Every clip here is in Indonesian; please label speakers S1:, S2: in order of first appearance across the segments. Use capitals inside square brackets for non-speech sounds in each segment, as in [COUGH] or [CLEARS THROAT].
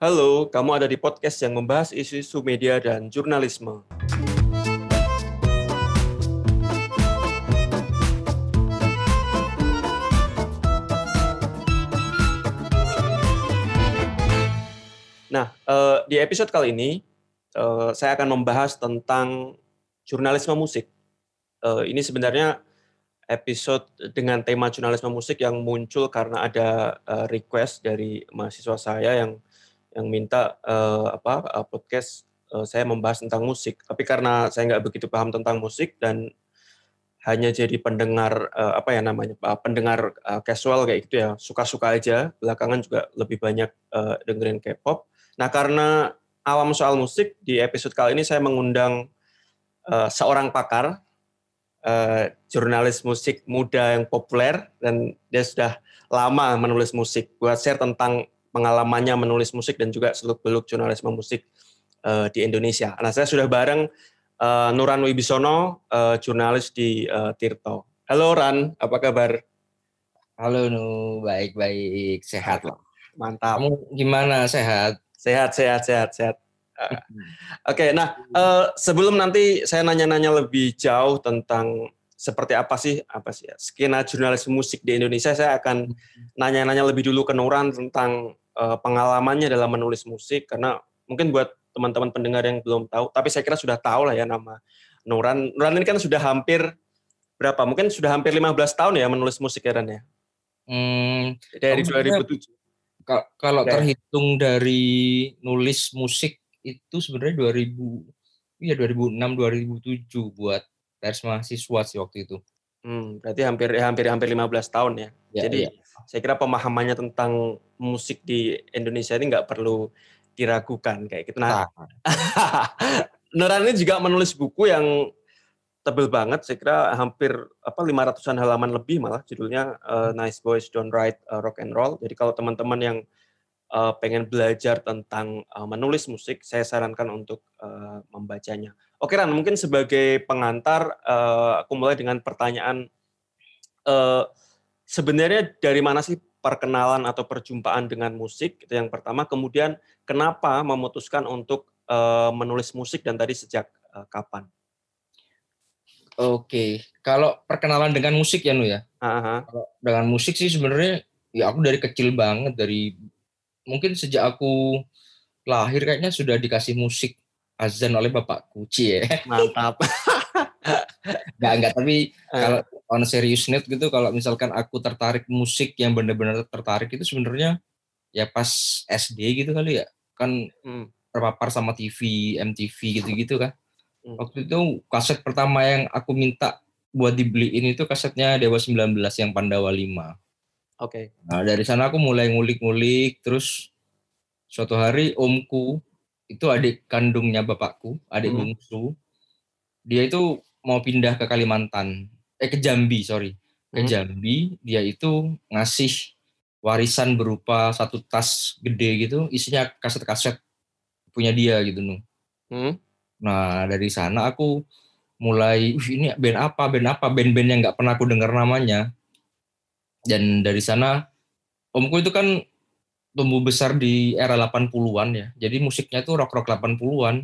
S1: Halo, kamu ada di podcast yang membahas isu-isu media dan jurnalisme. Nah, eh, di episode kali ini eh, saya akan membahas tentang jurnalisme musik. Eh, ini sebenarnya episode dengan tema jurnalisme musik yang muncul karena ada uh, request dari mahasiswa saya yang yang minta uh, apa uh, podcast uh, saya membahas tentang musik. Tapi karena saya nggak begitu paham tentang musik dan hanya jadi pendengar uh, apa ya namanya uh, pendengar uh, casual kayak gitu ya suka-suka aja. Belakangan juga lebih banyak uh, dengerin K-pop. Nah karena awam soal musik di episode kali ini saya mengundang uh, seorang pakar uh, jurnalis musik muda yang populer dan dia sudah lama menulis musik. Buat share tentang pengalamannya menulis musik dan juga seluk-beluk jurnalisme musik uh, di Indonesia. Nah, saya sudah bareng uh, Nuran Wibisono, uh, jurnalis di uh, Tirto. Halo Ran, apa kabar?
S2: Halo Nu, baik-baik, sehat loh.
S1: Mantap.
S2: Kamu gimana, sehat?
S1: Sehat, sehat, sehat, sehat. [LAUGHS] Oke, okay, nah uh, sebelum nanti saya nanya-nanya lebih jauh tentang seperti apa sih apa sih ya, skena jurnalis musik di Indonesia, saya akan nanya-nanya lebih dulu ke Nuran tentang uh, pengalamannya dalam menulis musik karena mungkin buat teman-teman pendengar yang belum tahu, tapi saya kira sudah tahu lah ya nama Nuran. Nuran ini kan sudah hampir berapa? Mungkin sudah hampir 15 tahun ya menulis musik ya Ran ya?
S2: Hmm,
S1: dari 2007.
S2: Kalau terhitung dari nulis musik itu sebenarnya 2000 iya 2006 2007 buat tes mahasiswa sih waktu itu.
S1: Hmm, berarti hampir hampir hampir 15 tahun ya. ya Jadi ya. saya kira pemahamannya tentang musik di Indonesia ini nggak perlu diragukan kayak gitu. Nah, [LAUGHS] Nurani juga menulis buku yang tebel banget, saya kira hampir apa 500-an halaman lebih malah judulnya uh, Nice Boys Don't Write uh, Rock and Roll. Jadi kalau teman-teman yang uh, pengen belajar tentang uh, menulis musik, saya sarankan untuk uh, membacanya. Oke Ran, mungkin sebagai pengantar, uh, aku mulai dengan pertanyaan, uh, sebenarnya dari mana sih perkenalan atau perjumpaan dengan musik? Itu yang pertama. Kemudian kenapa memutuskan untuk uh, menulis musik dan tadi sejak uh, kapan?
S2: Oke, kalau perkenalan dengan musik ya Nu ya.
S1: Uh-huh.
S2: Kalau dengan musik sih sebenarnya ya aku dari kecil banget dari mungkin sejak aku lahir kayaknya sudah dikasih musik azan oleh bapakku cie
S1: mantap [LAUGHS]
S2: nggak nggak tapi uh. kalau on serius net gitu kalau misalkan aku tertarik musik yang benar-benar tertarik itu sebenarnya ya pas SD gitu kali ya kan hmm. terpapar sama TV MTV gitu-gitu kan hmm. waktu itu kaset pertama yang aku minta buat dibeliin itu kasetnya Dewa 19 yang Pandawa 5
S1: Oke. Okay.
S2: Nah dari sana aku mulai ngulik-ngulik, terus suatu hari omku itu adik kandungnya bapakku, adik hmm. bungsu. Dia itu mau pindah ke Kalimantan, eh ke Jambi sorry, ke hmm. Jambi. Dia itu ngasih warisan berupa satu tas gede gitu, isinya kaset-kaset punya dia gitu nu. Hmm. Nah dari sana aku mulai, ini band apa, band apa, band-band yang nggak pernah aku dengar namanya dan dari sana omku itu kan tumbuh besar di era 80-an ya. Jadi musiknya itu rock-rock 80-an.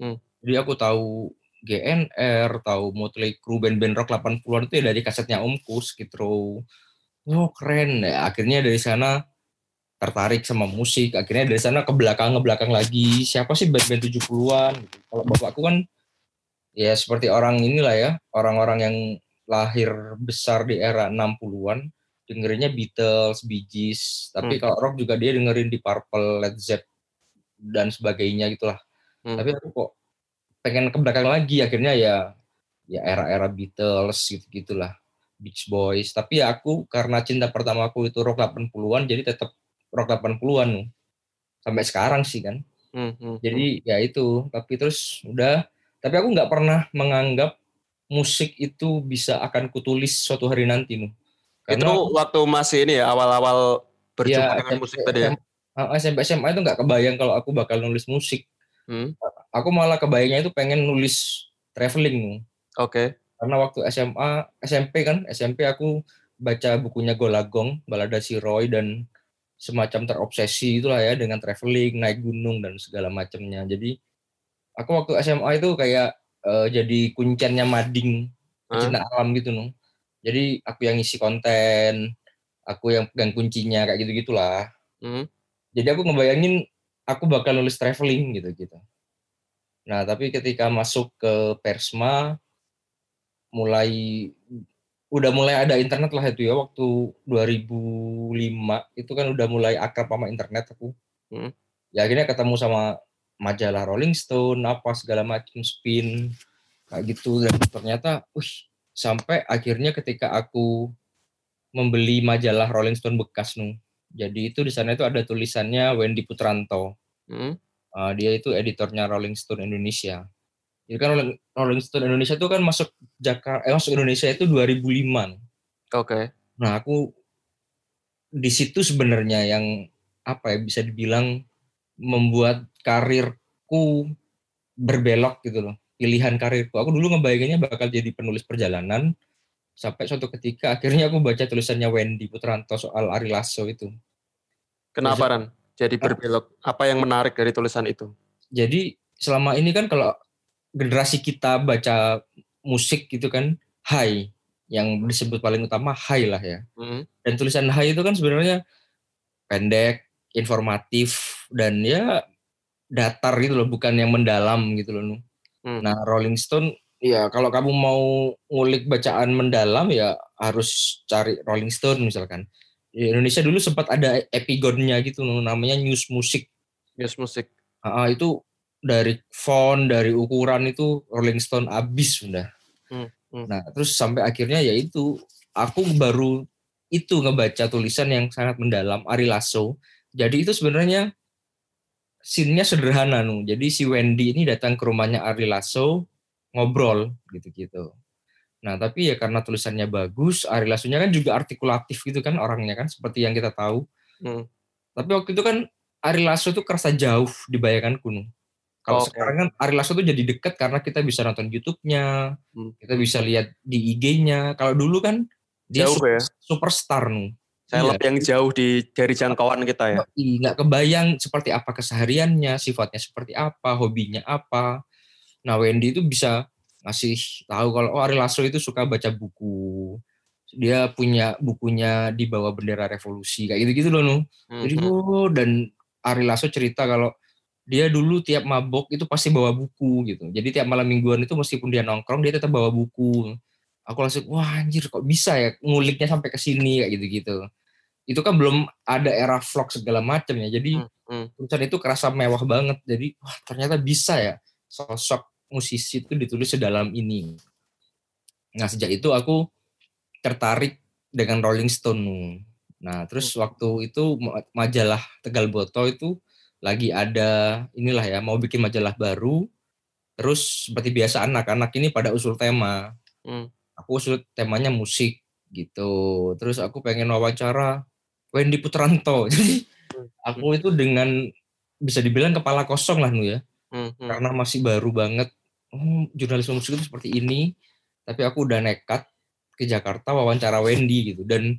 S2: Hmm. Jadi aku tahu GNR, tahu Motley Crue, band-band rock 80-an itu ya dari kasetnya omku, Skid Row. Oh keren ya. Akhirnya dari sana tertarik sama musik. Akhirnya dari sana ke belakang, ke belakang lagi. Siapa sih band-band 70-an? Gitu. Kalau bapakku kan ya seperti orang inilah ya. Orang-orang yang lahir besar di era 60-an dengerinnya Beatles, Bee Gees, tapi hmm. kalau rock juga dia dengerin di Purple, Led Zeppelin dan sebagainya gitulah. Hmm. Tapi aku kok pengen ke belakang lagi akhirnya ya ya era-era Beatles gitu gitulah. Beach Boys, tapi ya aku karena cinta pertamaku itu rock 80-an jadi tetap rock 80-an sampai sekarang sih kan. Hmm, hmm, jadi hmm. ya itu, tapi terus udah tapi aku nggak pernah menganggap musik itu bisa akan kutulis suatu hari nanti nih
S1: karena, itu waktu masih ini ya awal-awal berjumpa ya, dengan musik tadi ya.
S2: SMP SMA itu nggak kebayang kalau aku bakal nulis musik. Hmm. Aku malah kebayangnya itu pengen nulis traveling.
S1: Oke. Okay.
S2: Karena waktu SMA, SMP kan, SMP aku baca bukunya Golagong, Balada si Roy dan semacam terobsesi itulah ya dengan traveling, naik gunung dan segala macamnya. Jadi aku waktu SMA itu kayak uh, jadi kunciannya mading pecinta alam gitu loh. Jadi aku yang ngisi konten, aku yang pegang kuncinya kayak gitu gitulah. Hmm. Jadi aku ngebayangin aku bakal nulis traveling gitu gitu. Nah tapi ketika masuk ke Persma mulai udah mulai ada internet lah itu ya waktu 2005 itu kan udah mulai akrab sama internet aku. Hmm. Ya akhirnya ketemu sama majalah Rolling Stone apa segala macam spin kayak gitu dan ternyata uh sampai akhirnya ketika aku membeli majalah Rolling Stone bekas nu. Jadi itu di sana itu ada tulisannya Wendy Putranto. Hmm. Uh, dia itu editornya Rolling Stone Indonesia. Jadi kan Rolling Stone Indonesia itu kan masuk Jakarta, eh, masuk Indonesia itu 2005. Oke.
S1: Okay.
S2: Nah aku di situ sebenarnya yang apa ya bisa dibilang membuat karirku berbelok gitu loh. Pilihan karirku. Aku dulu ngebayanginnya bakal jadi penulis perjalanan. Sampai suatu ketika akhirnya aku baca tulisannya Wendy Putranto soal Ari Lasso itu.
S1: Kenapa Ran? Jadi berbelok. Apa yang menarik dari tulisan itu?
S2: Jadi selama ini kan kalau generasi kita baca musik gitu kan high yang disebut paling utama high lah ya. Mm. Dan tulisan high itu kan sebenarnya pendek, informatif dan ya datar gitu loh, bukan yang mendalam gitu loh. Mm. Nah, Rolling Stone ya kalau kamu mau ngulik bacaan mendalam ya harus cari Rolling Stone misalkan. Di Indonesia dulu sempat ada epigonnya gitu namanya News Music.
S1: News Music.
S2: Uh, itu dari font, dari ukuran itu Rolling Stone abis sudah. Hmm, hmm. Nah, terus sampai akhirnya ya itu aku baru itu ngebaca tulisan yang sangat mendalam Ari Lasso. Jadi itu sebenarnya scene-nya sederhana nu. Jadi si Wendy ini datang ke rumahnya Ari Lasso ngobrol gitu-gitu. Nah, tapi ya karena tulisannya bagus, Ari Lasso-nya kan juga artikulatif gitu kan orangnya kan seperti yang kita tahu. Hmm. Tapi waktu itu kan Ari Lasso itu kerasa jauh di bayanganku nu. Kalau oh, sekarang kan Ari Lasso tuh jadi deket karena kita bisa nonton YouTube-nya, hmm. kita bisa lihat di IG-nya. Kalau dulu kan dia jauh super, ya? superstar nih.
S1: Saya iya. yang jauh di dari jangkauan kita ya.
S2: Nggak kebayang seperti apa kesehariannya, sifatnya seperti apa, hobinya apa. Nah Wendy itu bisa ngasih tahu kalau oh Ari Lasso itu suka baca buku. Dia punya bukunya di bawah bendera revolusi kayak gitu-gitu loh, nu. Hmm. Jadi hmm. oh dan Ari Lasso cerita kalau dia dulu tiap mabok itu pasti bawa buku gitu. Jadi tiap malam mingguan itu meskipun dia nongkrong dia tetap bawa buku. Aku langsung wah anjir kok bisa ya nguliknya sampai ke sini kayak gitu-gitu. Itu kan belum ada era vlog segala macam ya. Jadi hmm, hmm. itu kerasa mewah banget. Jadi wah ternyata bisa ya sosok musisi itu ditulis sedalam ini. Nah sejak itu aku tertarik dengan Rolling Stone. Nah terus hmm. waktu itu majalah Tegal Boto itu lagi ada inilah ya mau bikin majalah baru terus seperti biasa anak-anak ini pada usul tema hmm. aku usul temanya musik gitu terus aku pengen wawancara Wendy Putranto [LAUGHS] jadi hmm. aku itu dengan bisa dibilang kepala kosong lah nu ya hmm. Hmm. karena masih baru banget oh, jurnalisme musik itu seperti ini tapi aku udah nekat ke Jakarta wawancara Wendy gitu dan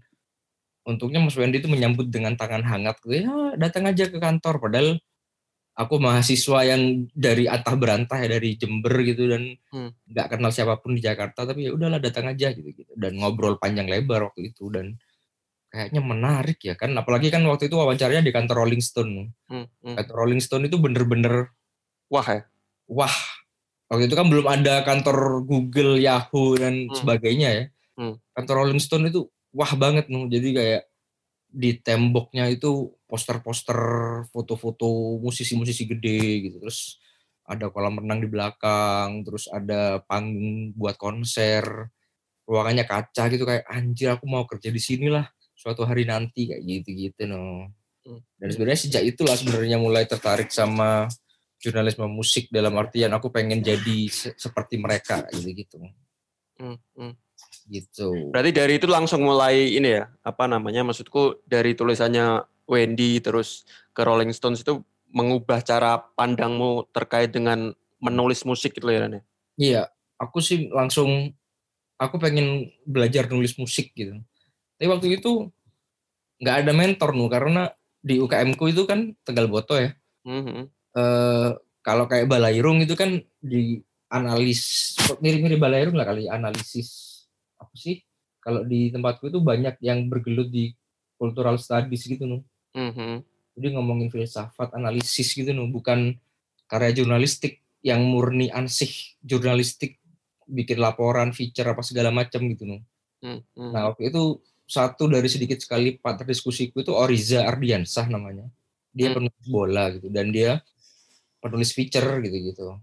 S2: untungnya Mas Wendy itu menyambut dengan tangan hangat gitu ya datang aja ke kantor padahal aku mahasiswa yang dari atah berantah ya dari Jember gitu dan nggak hmm. kenal siapa pun di Jakarta tapi ya udahlah datang aja gitu gitu dan ngobrol panjang lebar waktu itu dan kayaknya menarik ya kan apalagi kan waktu itu wawancaranya di kantor Rolling Stone hmm. Hmm. kantor Rolling Stone itu bener-bener
S1: wah ya
S2: wah waktu itu kan belum ada kantor Google Yahoo dan hmm. sebagainya ya hmm. kantor Rolling Stone itu wah banget nih. Jadi kayak di temboknya itu poster-poster foto-foto musisi-musisi gede gitu. Terus ada kolam renang di belakang, terus ada panggung buat konser. Ruangannya kaca gitu kayak anjir aku mau kerja di sini lah suatu hari nanti kayak gitu-gitu no. Hmm. Dan sebenarnya sejak itulah sebenarnya mulai tertarik sama jurnalisme musik dalam artian aku pengen jadi se seperti mereka gitu-gitu. Hmm, hmm gitu.
S1: Berarti dari itu langsung mulai ini ya, apa namanya? Maksudku dari tulisannya Wendy terus ke Rolling Stones itu mengubah cara pandangmu terkait dengan menulis musik gitu ya, Rane?
S2: Iya, aku sih langsung aku pengen belajar nulis musik gitu. Tapi waktu itu nggak ada mentor nu karena di UKM ku itu kan Tegal Boto ya.
S1: Mhm.
S2: Eh kalau kayak Balairung itu kan di analis mirip-mirip Balairung lah kali analisis apa sih? Kalau di tempatku itu banyak yang bergelut di cultural studies gitu nu.
S1: Mhm.
S2: Jadi ngomongin filsafat, analisis gitu nu, bukan karya jurnalistik yang murni ansih jurnalistik bikin laporan, feature apa segala macam gitu nu.
S1: Mhm.
S2: Nah, waktu itu satu dari sedikit sekali partner diskusiku itu Oriza Ardiansah namanya. Dia
S1: Hmm.
S2: penulis bola gitu dan dia penulis feature gitu-gitu.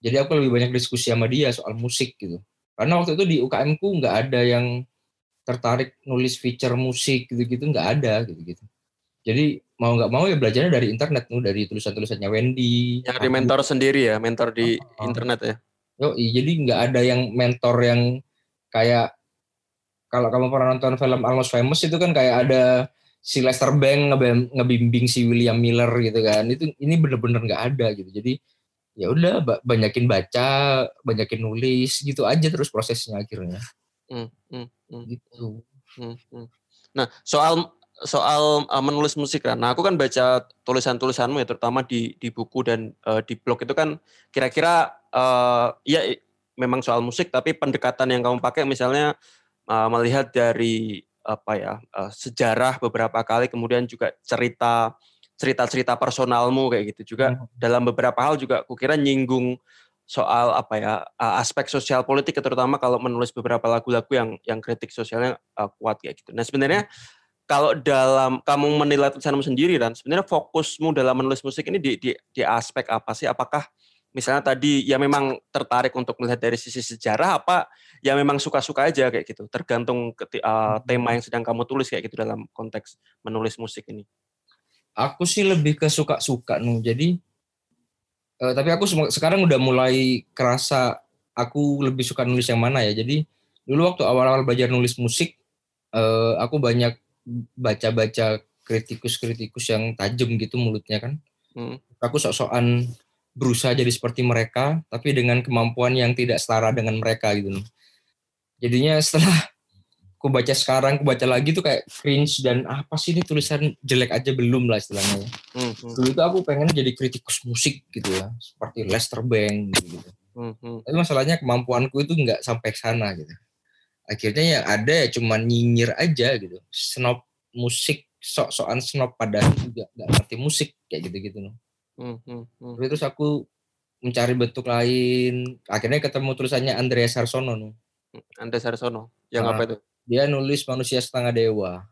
S2: Jadi aku lebih banyak diskusi sama dia soal musik gitu. Karena waktu itu di UKM ku nggak ada yang tertarik nulis feature musik gitu-gitu nggak ada gitu-gitu. Jadi mau nggak mau ya belajarnya dari internet tuh dari tulisan-tulisannya Wendy.
S1: Nyari mentor sendiri ya, mentor di
S2: Oh.
S1: internet ya.
S2: Yo, jadi nggak ada yang mentor yang kayak kalau kamu pernah nonton film Almost Famous itu kan kayak ada si Lester Bank ngebem- ngebimbing si William Miller gitu kan. Itu ini bener-bener nggak ada gitu. Jadi ya udah ba- banyakin baca, banyakin nulis gitu aja terus prosesnya akhirnya
S1: Hmm, hmm, hmm.
S2: gitu.
S1: Hmm, hmm. Nah, soal soal uh, menulis musik kan. Nah, aku kan baca tulisan-tulisanmu ya, terutama di di buku dan uh, di blog itu kan kira-kira uh, ya memang soal musik, tapi pendekatan yang kamu pakai misalnya uh, melihat dari apa ya uh, sejarah beberapa kali, kemudian juga cerita cerita-cerita personalmu kayak gitu juga
S2: Hmm.
S1: dalam beberapa hal juga kukira nyinggung soal apa ya uh, aspek sosial politik terutama kalau menulis beberapa lagu-lagu yang yang kritik sosialnya uh, kuat kayak gitu. Nah sebenarnya kalau dalam kamu menilai tulisanmu sendiri dan sebenarnya fokusmu dalam menulis musik ini di, di di aspek apa sih? Apakah misalnya tadi ya memang tertarik untuk melihat dari sisi sejarah apa ya memang suka-suka aja kayak gitu tergantung keti- uh, tema yang sedang kamu tulis kayak gitu dalam konteks menulis musik ini.
S2: Aku sih lebih ke suka-suka nu. Jadi eh, tapi aku sekarang udah mulai kerasa aku lebih suka nulis yang mana ya. Jadi dulu waktu awal-awal belajar nulis musik eh, aku banyak baca-baca kritikus-kritikus yang tajam gitu mulutnya kan.
S1: Hmm.
S2: Aku sok-sokan berusaha jadi seperti mereka tapi dengan kemampuan yang tidak setara dengan mereka gitu. loh. Jadinya setelah aku baca sekarang, aku baca lagi tuh kayak cringe dan apa sih ini tulisan jelek aja belum lah istilahnya. ya
S1: Hmm,
S2: dulu itu aku pengen jadi kritikus musik gitu ya seperti Lester Bank gitu, gitu.
S1: hmm,
S2: tapi masalahnya kemampuanku itu nggak sampai ke sana gitu akhirnya yang ada ya cuma nyinyir aja gitu snob musik sok-sokan snob padahal juga nggak ngerti musik kayak gitu-gitu loh.
S1: Hmm, hmm, hmm.
S2: Terus aku mencari bentuk lain akhirnya ketemu tulisannya Andreas Harsono nih.
S1: Andres Harsono yang
S2: Ah.
S1: apa itu?
S2: dia nulis manusia setengah dewa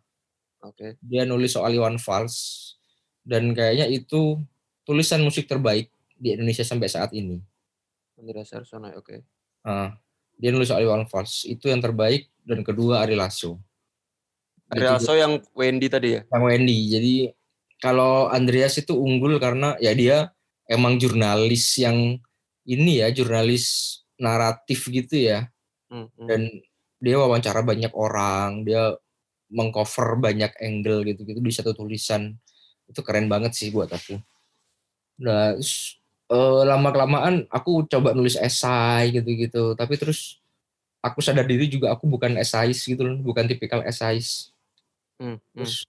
S1: Oke.
S2: dia nulis soal Iwan Fals dan kayaknya itu tulisan musik terbaik di Indonesia sampai saat ini
S1: Andres Harsono oke.
S2: Ah, dia nulis soal Iwan Fals itu yang terbaik dan kedua Ari Lasso.
S1: Ari. Lasso yang Wendy tadi ya?
S2: Yang Wendy. Jadi kalau Andreas itu unggul karena ya dia emang jurnalis yang ini ya jurnalis naratif gitu ya
S1: Hmm, hmm.
S2: dan dia wawancara banyak orang dia mengcover banyak angle gitu-gitu di satu tulisan itu keren banget sih buat aku. Nah terus, eh, lama kelamaan aku coba nulis esai gitu-gitu tapi terus aku sadar diri juga aku bukan esais gitu loh bukan tipikal esais
S1: Hmm, hmm,
S2: terus.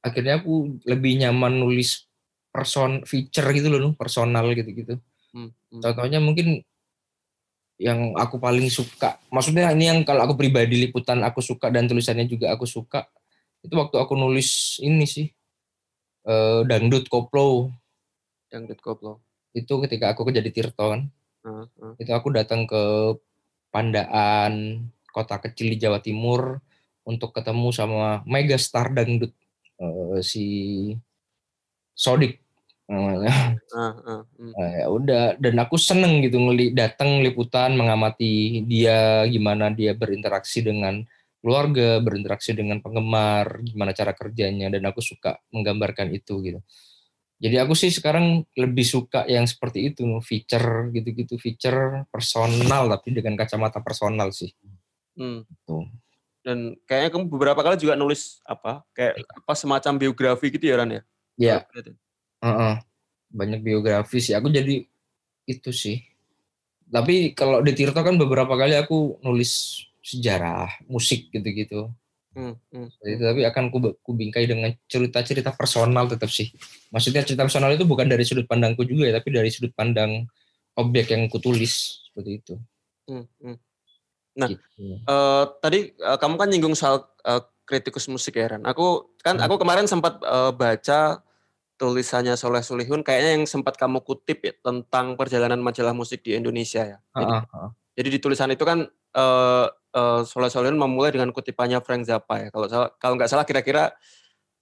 S2: Akhirnya aku lebih nyaman nulis person feature gitu loh personal gitu-gitu
S1: Hmm, hmm.
S2: contohnya mungkin yang aku paling suka maksudnya ini yang kalau aku pribadi liputan aku suka dan tulisannya juga aku suka itu waktu aku nulis ini sih eh, dangdut koplo
S1: yang Dead Koplo.
S2: itu ketika aku kerja di Tirto kan
S1: Heeh, heeh.
S2: itu aku datang ke Pandaan kota kecil di Jawa Timur untuk ketemu sama megastar dangdut eh, si Sodik
S1: hmm.
S2: Nah, ya udah dan aku seneng gitu ngeli datang liputan mengamati dia gimana dia berinteraksi dengan keluarga berinteraksi dengan penggemar gimana cara kerjanya dan aku suka menggambarkan itu gitu jadi aku sih sekarang lebih suka yang seperti itu feature gitu-gitu feature personal tapi dengan kacamata personal sih
S1: Hmm.
S2: Tuh.
S1: Dan kayaknya kamu beberapa kali juga nulis apa kayak apa semacam biografi gitu ya Ran ya?
S2: ya
S1: Gitu.
S2: heeh. banyak biografi sih aku jadi itu sih tapi kalau di Tirto kan beberapa kali aku nulis sejarah musik gitu-gitu Hmm, hmm, hmm. tapi akan ku, ku bingkai dengan cerita-cerita personal tetap sih. Maksudnya cerita personal itu bukan dari sudut pandangku juga ya, tapi dari sudut pandang objek yang kutulis seperti itu. Hmm, hmm.
S1: Nah, gitu. uh, tadi uh, kamu kan nyinggung soal uh, kritikus musik ya, Ran. Aku kan hmm. aku kemarin sempat uh, baca tulisannya Soleh Sulihun kayaknya yang sempat kamu kutip ya tentang perjalanan majalah musik di Indonesia ya. Jadi, uh, uh. jadi di tulisan itu kan uh, uh, Soleh Solihun memulai dengan kutipannya Frank Zappa ya. Kalau kalau nggak salah kira-kira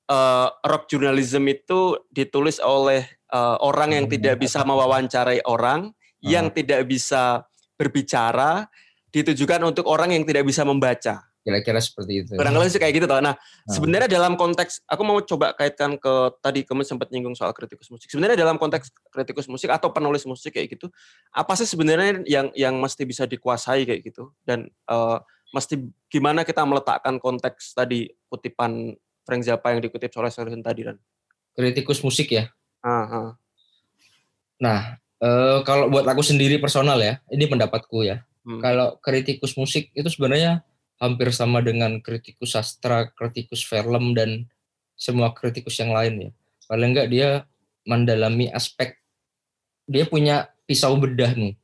S1: uh, rock journalism itu ditulis oleh uh, orang yang tidak bisa mewawancarai orang, yang tidak bisa berbicara, ditujukan untuk orang yang tidak bisa membaca.
S2: Kira-kira seperti itu.
S1: Barangkali sih kayak gitu toh. Nah, hmm. sebenarnya dalam konteks aku mau coba kaitkan ke tadi kamu sempat nyinggung soal kritikus musik. Sebenarnya dalam konteks kritikus musik atau penulis musik kayak gitu, apa sih sebenarnya yang yang mesti bisa dikuasai kayak gitu dan uh, mesti gimana kita meletakkan konteks tadi kutipan Frank Zappa yang dikutip oleh Solihin tadi dan
S2: kritikus musik ya. Aha. Nah, uh, kalau buat aku sendiri personal ya, ini pendapatku ya. Hmm. Kalau kritikus musik itu sebenarnya hampir sama dengan kritikus sastra, kritikus film dan semua kritikus yang lain ya. Paling enggak dia mendalami aspek dia punya pisau bedah nih.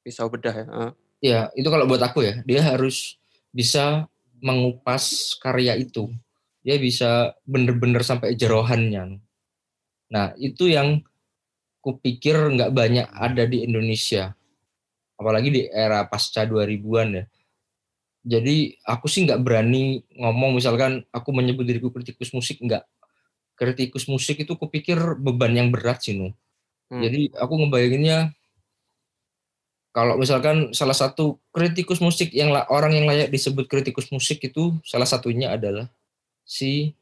S1: Pisau bedah ya. Uh.
S2: Ya, itu kalau buat aku ya, dia harus bisa mengupas karya itu. Dia bisa bener-bener sampai jerohannya. Nah, itu yang kupikir nggak banyak ada di Indonesia. Apalagi di era pasca 2000-an ya jadi aku sih nggak berani ngomong misalkan aku menyebut diriku kritikus musik nggak kritikus musik itu kupikir beban yang berat sih nu hmm. jadi aku ngebayanginnya kalau misalkan salah satu kritikus musik yang orang yang layak disebut kritikus musik itu salah satunya adalah si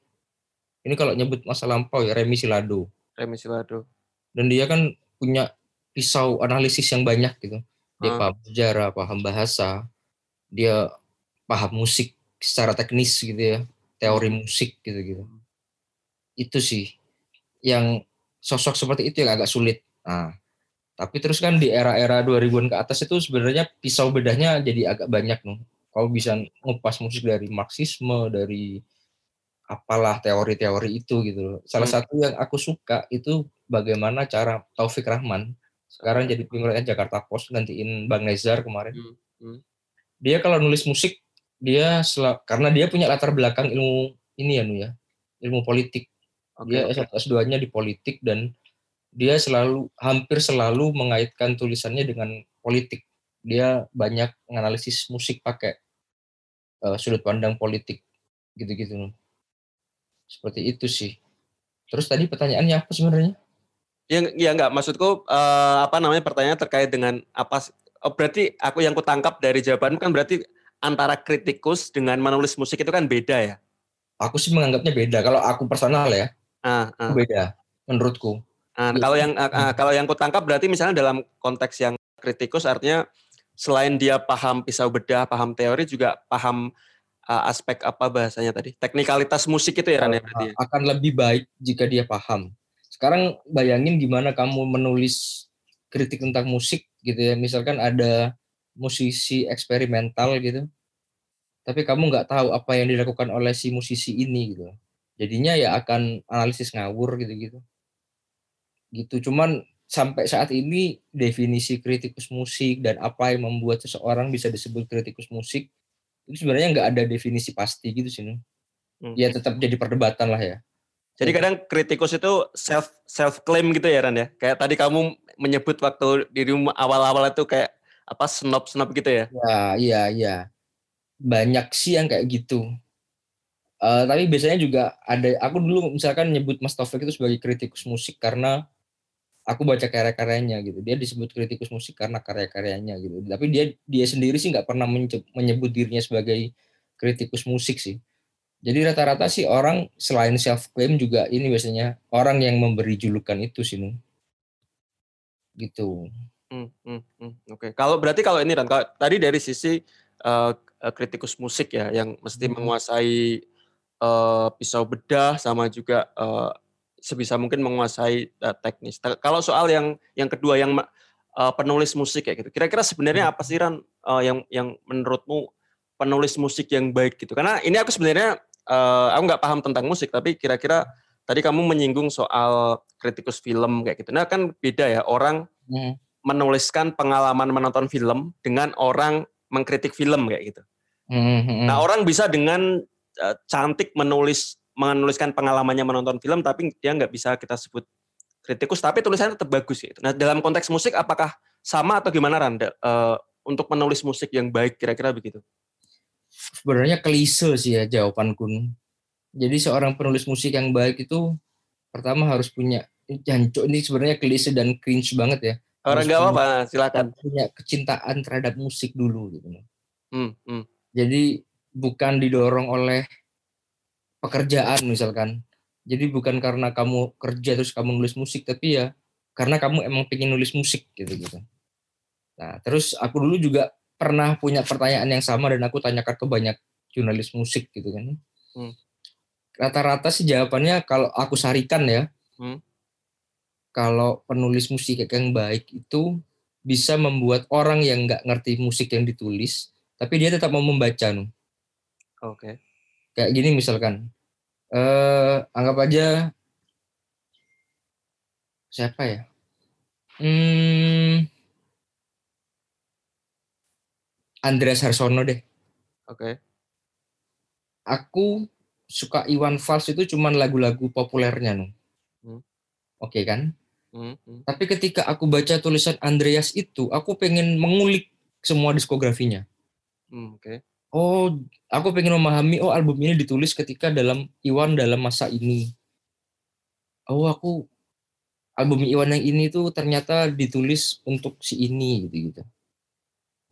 S2: ini kalau nyebut masa lampau ya Remi Silado.
S1: Remi Silado.
S2: Dan dia kan punya pisau analisis yang banyak gitu. Dia hmm. paham sejarah, paham bahasa, dia paham musik secara teknis gitu ya, teori hmm. musik gitu-gitu. Itu sih yang sosok seperti itu yang agak sulit. Nah, tapi terus kan di era-era 2000-an ke atas itu sebenarnya pisau bedahnya jadi agak banyak nih. Kau bisa ngupas musik dari Marxisme, dari apalah teori-teori itu gitu Salah hmm. satu yang aku suka itu bagaimana cara Taufik Rahman sekarang jadi pemimpin Jakarta Post gantiin Bang Nezar kemarin. Hmm. Hmm. Dia kalau nulis musik dia sel karena dia punya latar belakang ilmu ini ya nu ya ilmu politik okay, dia okay. S2-nya di politik dan dia selalu hampir selalu mengaitkan tulisannya dengan politik dia banyak menganalisis musik pakai uh, sudut pandang politik gitu-gitu seperti itu sih terus tadi pertanyaannya apa sebenarnya
S1: yang ya enggak maksudku uh, apa namanya pertanyaan terkait dengan apa oh, berarti aku yang kutangkap dari jawaban kan berarti antara kritikus dengan menulis musik itu kan beda ya?
S2: Aku sih menganggapnya beda. Kalau aku personal ya, ah, ah. beda menurutku.
S1: Ah, kalau yang ah, ah, kalau yang kutangkap berarti misalnya dalam konteks yang kritikus artinya selain dia paham pisau bedah, paham teori juga paham uh, aspek apa bahasanya tadi? Teknikalitas musik itu ya Ran ya berarti.
S2: Ya? Akan lebih baik jika dia paham. Sekarang bayangin gimana kamu menulis kritik tentang musik gitu ya. Misalkan ada musisi eksperimental gitu tapi kamu nggak tahu apa yang dilakukan oleh si musisi ini gitu jadinya ya akan analisis ngawur gitu gitu gitu cuman sampai saat ini definisi kritikus musik dan apa yang membuat seseorang bisa disebut kritikus musik itu sebenarnya nggak ada definisi pasti gitu sih hmm. ya tetap jadi perdebatan lah ya
S1: jadi kadang kritikus itu self self claim gitu ya Ran ya kayak tadi kamu menyebut waktu di rumah awal-awal itu kayak apa snob-snob gitu ya?
S2: Ya, iya, iya. Banyak sih yang kayak gitu. Uh, tapi biasanya juga ada aku dulu misalkan nyebut Mas Taufik itu sebagai kritikus musik karena aku baca karya-karyanya gitu. Dia disebut kritikus musik karena karya-karyanya gitu. Tapi dia dia sendiri sih nggak pernah menyebut dirinya sebagai kritikus musik sih. Jadi rata-rata sih orang selain self claim juga ini biasanya orang yang memberi julukan itu sih, gitu.
S1: Hmm, hmm, hmm, oke. Kalau berarti kalau ini kan tadi dari sisi uh, kritikus musik ya yang mesti hmm. menguasai uh, pisau bedah sama juga uh, sebisa mungkin menguasai uh, teknis. Kalau soal yang yang kedua yang uh, penulis musik ya gitu. Kira-kira sebenarnya apa sih Ran uh, yang yang menurutmu penulis musik yang baik gitu? Karena ini aku sebenarnya uh, aku nggak paham tentang musik, tapi kira-kira tadi kamu menyinggung soal kritikus film kayak gitu. Nah kan beda ya orang hmm. menuliskan pengalaman menonton film dengan orang mengkritik film kayak gitu. Hmm. Nah orang bisa dengan uh, cantik menulis menuliskan pengalamannya menonton film, tapi dia nggak bisa kita sebut kritikus, tapi tulisannya tetap bagus gitu. Nah dalam konteks musik apakah sama atau gimana Randa uh, untuk menulis musik yang baik kira-kira begitu?
S2: Sebenarnya klise sih ya jawabanku. Jadi seorang penulis musik yang baik itu pertama harus punya jancuk ini sebenarnya klise dan cringe banget ya.
S1: Orang gak apa-apa, silakan.
S2: Punya kecintaan terhadap musik dulu gitu. Hmm, hmm. Jadi bukan didorong oleh pekerjaan misalkan. Jadi bukan karena kamu kerja terus kamu nulis musik, tapi ya karena kamu emang pengen nulis musik gitu gitu. Nah terus aku dulu juga pernah punya pertanyaan yang sama dan aku tanyakan ke banyak jurnalis musik gitu kan. Hmm. Rata-rata sih jawabannya kalau aku sarikan ya, hmm. kalau penulis musik yang baik itu bisa membuat orang yang nggak ngerti musik yang ditulis, tapi dia tetap mau membaca nih.
S1: Oke. Okay.
S2: Kayak gini misalkan, eh, anggap aja siapa ya? Hmm, Andreas Harsono deh.
S1: Oke. Okay.
S2: Aku suka Iwan Fals itu cuman lagu-lagu populernya nih. Hmm. Oke okay, kan? Hmm, hmm. Tapi ketika aku baca tulisan Andreas itu, aku pengen mengulik semua diskografinya.
S1: Hmm, Oke. Okay
S2: oh aku pengen memahami oh album ini ditulis ketika dalam Iwan dalam masa ini oh aku album Iwan yang ini tuh ternyata ditulis untuk si ini gitu gitu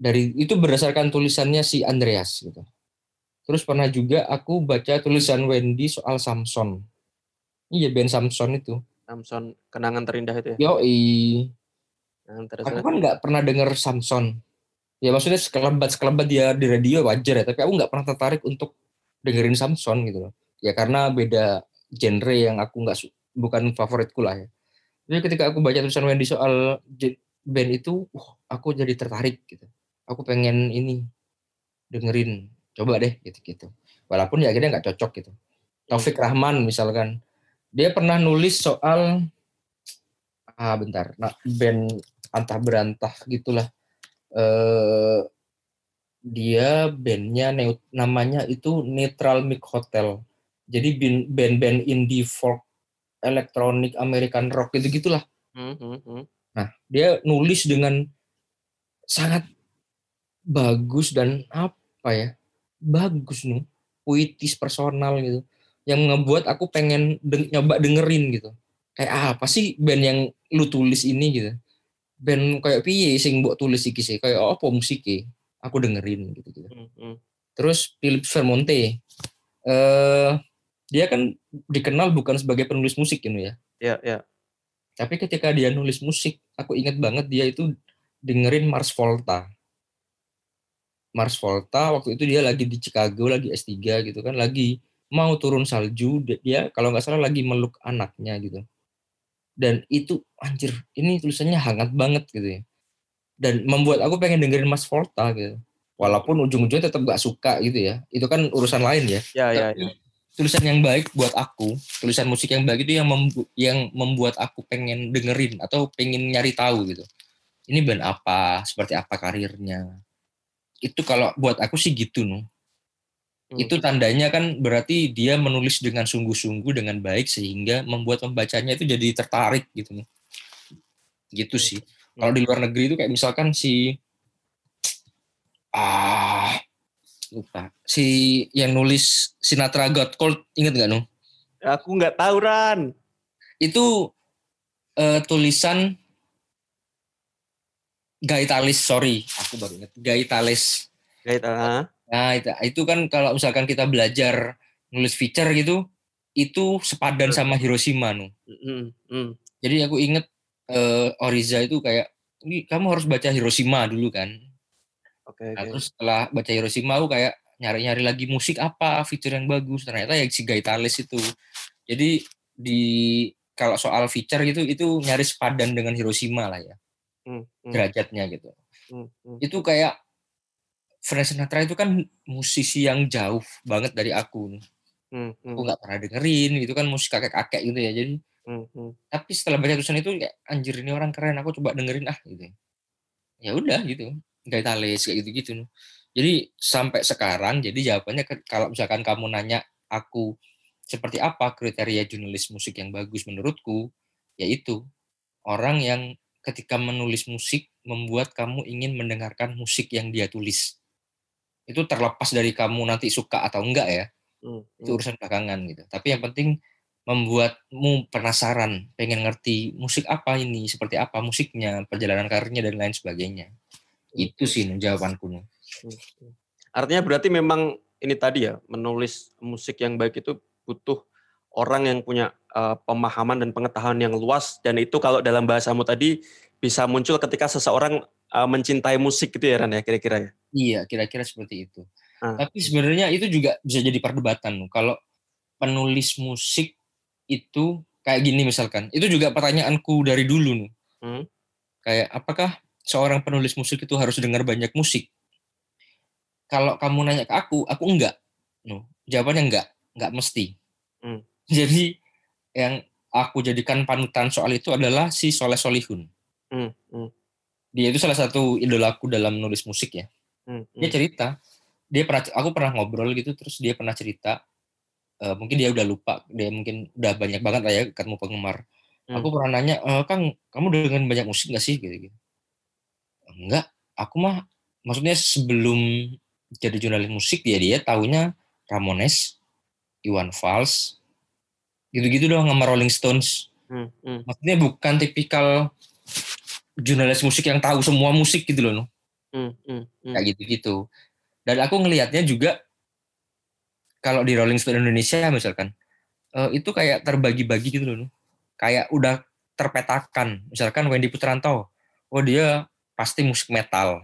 S2: dari itu berdasarkan tulisannya si Andreas gitu. Terus pernah juga aku baca tulisan Wendy soal Samson. Iya band Samson itu.
S1: Samson kenangan terindah itu ya?
S2: Yo aku kan nggak pernah dengar Samson. Ya maksudnya sekelebat sekelebat dia di radio wajar ya tapi aku nggak pernah tertarik untuk dengerin Samson gitu loh. Ya karena beda genre yang aku nggak bukan favoritku lah ya. Jadi ketika aku baca tulisan Wendy soal band itu uh, aku jadi tertarik gitu aku pengen ini dengerin coba deh gitu gitu walaupun ya akhirnya nggak cocok gitu Taufik Rahman misalkan dia pernah nulis soal ah bentar nah band antah berantah gitulah eh, dia bandnya namanya itu Neutral Mic Hotel. Jadi band-band indie folk, elektronik, American rock gitu gitulah. Hmm, hmm, hmm. Nah dia nulis dengan sangat bagus dan apa ya bagus nih puitis personal gitu. Yang ngebuat aku pengen de nyoba dengerin gitu. Kayak apa sih band yang lu tulis ini gitu? Band kayak piye sing mbok tulis iki sih? Kayak apa musik aku dengerin gitu gitu. Hmm, hmm. terus Philip Vermonte. Eh uh, dia kan dikenal bukan sebagai penulis musik gitu
S1: ya? Ya ya.
S2: Tapi ketika dia nulis musik aku ingat banget dia itu dengerin Mars Volta Mars Volta waktu itu dia lagi di Chicago lagi S3 gitu kan lagi mau turun salju dia kalau nggak salah lagi meluk anaknya gitu. Dan itu anjir ini tulisannya hangat banget gitu ya. Dan membuat aku pengen dengerin Mas Volta gitu. Walaupun ujung-ujungnya tetap gak suka gitu ya. Itu kan urusan lain ya.
S1: Ya ya, ya.
S2: tulisan yang baik buat aku tulisan musik yang baik itu yang membu yang membuat aku pengen dengerin atau pengen nyari tahu gitu. Ini band apa? Seperti apa karirnya itu kalau buat aku sih gitu nuh Hmm. Itu tandanya kan berarti dia menulis dengan sungguh-sungguh dengan baik sehingga membuat pembacanya itu jadi tertarik gitu. Gitu sih. Hmm. Kalau di luar negeri itu kayak misalkan si ah lupa si yang nulis Sinatra Got Cold inget nggak nu?
S1: Aku nggak tahu Ran.
S2: Itu uh, tulisan Gaitalis sorry aku baru inget Gaitalis.
S1: Gaitalis.
S2: Nah, itu, itu kan kalau misalkan kita belajar nulis feature gitu, itu sepadan sama Hiroshima nu. Mm, mm. Jadi aku inget uh, Oriza itu kayak, ini kamu harus baca Hiroshima dulu kan.
S1: Oke. Okay,
S2: nah, okay. Terus setelah baca Hiroshima aku kayak nyari-nyari lagi musik apa feature yang bagus. Ternyata ya si Gaitalis itu. Jadi di kalau soal feature gitu itu nyaris sepadan dengan Hiroshima lah ya. Mm, mm. Derajatnya gitu. Mm, mm. Itu kayak Frank Sinatra itu kan musisi yang jauh banget dari aku.
S1: Hmm,
S2: Aku
S1: hmm,
S2: nggak pernah dengerin, itu kan musik kakek-kakek gitu ya. Jadi
S1: hmm, hmm.
S2: tapi setelah baca tulisan itu kayak anjir ini orang keren, aku coba dengerin ah gitu. Ya udah gitu. Gaitalis kayak gitu-gitu. Jadi sampai sekarang jadi jawabannya kalau misalkan kamu nanya aku seperti apa kriteria jurnalis musik yang bagus menurutku, yaitu orang yang ketika menulis musik membuat kamu ingin mendengarkan musik yang dia tulis. Itu terlepas dari kamu nanti suka atau enggak ya,
S1: Hmm,
S2: itu
S1: hmm.
S2: urusan belakangan gitu. Tapi yang penting membuatmu penasaran, pengen ngerti musik apa ini, seperti apa musiknya, perjalanan karirnya dan lain sebagainya. Itu sih Nu, jawabanku.
S1: Hmm, hmm. Artinya berarti memang ini tadi ya menulis musik yang baik itu butuh orang yang punya eh, pemahaman dan pengetahuan yang luas dan itu kalau dalam bahasamu tadi bisa muncul ketika seseorang eh, mencintai musik gitu ya Ran ya kira-kira ya.
S2: Iya, kira-kira seperti itu.
S1: Ah.
S2: Tapi sebenarnya itu juga bisa jadi perdebatan. Kalau penulis musik itu kayak gini misalkan, itu juga pertanyaanku dari dulu. Nu.
S1: Hmm.
S2: Kayak apakah seorang penulis musik itu harus dengar banyak musik? Kalau kamu nanya ke aku, aku enggak. No, jawabannya enggak, enggak mesti.
S1: Hmm. [LAUGHS]
S2: Jadi yang aku jadikan panutan soal itu adalah si Soleh Solihun.
S1: Hmm, hmm,
S2: Dia itu salah satu idolaku dalam nulis musik ya.
S1: hmm,
S2: Dia
S1: hmm.
S2: cerita, dia pernah aku pernah ngobrol gitu terus dia pernah cerita eh, mungkin dia udah lupa, dia mungkin udah banyak banget lah ya ketemu penggemar.
S1: Hmm.
S2: Aku pernah nanya, "Eh, Kang, kamu dengan banyak musik gak sih? Gitu, gitu. Enggak, aku mah maksudnya sebelum jadi jurnalis musik dia dia taunya Ramones, Iwan Fals, gitu-gitu doang sama Rolling Stones.
S1: Hmm, hmm,
S2: Maksudnya bukan tipikal jurnalis musik yang tahu semua musik gitu loh,
S1: hmm, hmm, hmm.
S2: kayak gitu-gitu. Dan aku ngelihatnya juga kalau di Rolling Stone Indonesia misalkan eh, itu kayak terbagi-bagi gitu loh, kayak udah terpetakan. Misalkan Wendy Putranto, oh dia pasti musik metal.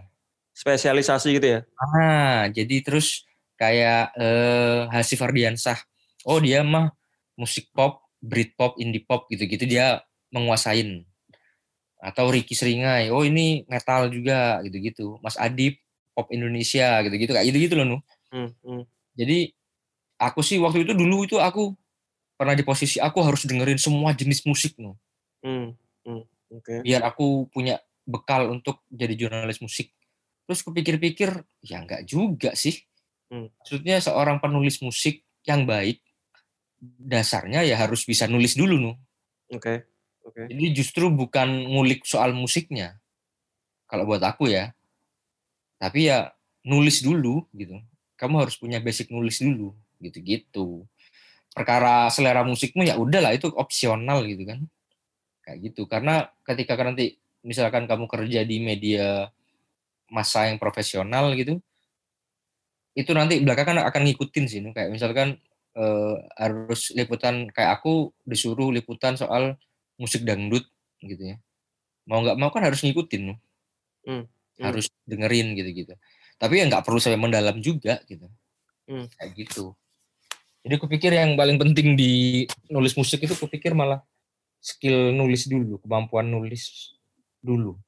S1: Spesialisasi gitu ya.
S2: Ah, jadi terus kayak eh Hasif Ardiansah. Oh, dia mah musik pop, Britpop, indie pop gitu-gitu dia menguasain. Atau Ricky Seringai, oh ini metal juga gitu-gitu. Mas Adib, pop Indonesia gitu-gitu kayak gitu-gitu loh, Nu.
S1: Hmm, hmm,
S2: Jadi aku sih waktu itu dulu itu aku pernah di posisi aku harus dengerin semua jenis musik, Nu.
S1: hmm, hmm. Oke.
S2: Biar aku punya bekal untuk jadi jurnalis musik. Terus kupikir-pikir, ya enggak juga sih.
S1: Hmm.
S2: Maksudnya seorang penulis musik yang baik, dasarnya ya harus bisa nulis dulu, Nu.
S1: Oke. Oke.
S2: Jadi justru bukan ngulik soal musiknya. Kalau buat aku ya. Tapi ya nulis dulu gitu. Kamu harus punya basic nulis dulu gitu-gitu. Perkara selera musikmu ya udahlah itu opsional gitu kan. Kayak gitu. Karena ketika nanti misalkan kamu kerja di media masa yang profesional gitu, itu nanti belakangan akan ngikutin sih. Kayak misalkan eh, harus liputan kayak aku disuruh liputan soal musik dangdut gitu ya. Mau nggak mau kan harus ngikutin.
S1: Hmm, hmm.
S2: Harus dengerin gitu-gitu. Tapi ya nggak perlu sampai mendalam juga gitu.
S1: Hmm.
S2: Kayak gitu. Jadi kupikir yang paling penting di nulis musik itu kupikir malah skill nulis dulu, kemampuan nulis dulu.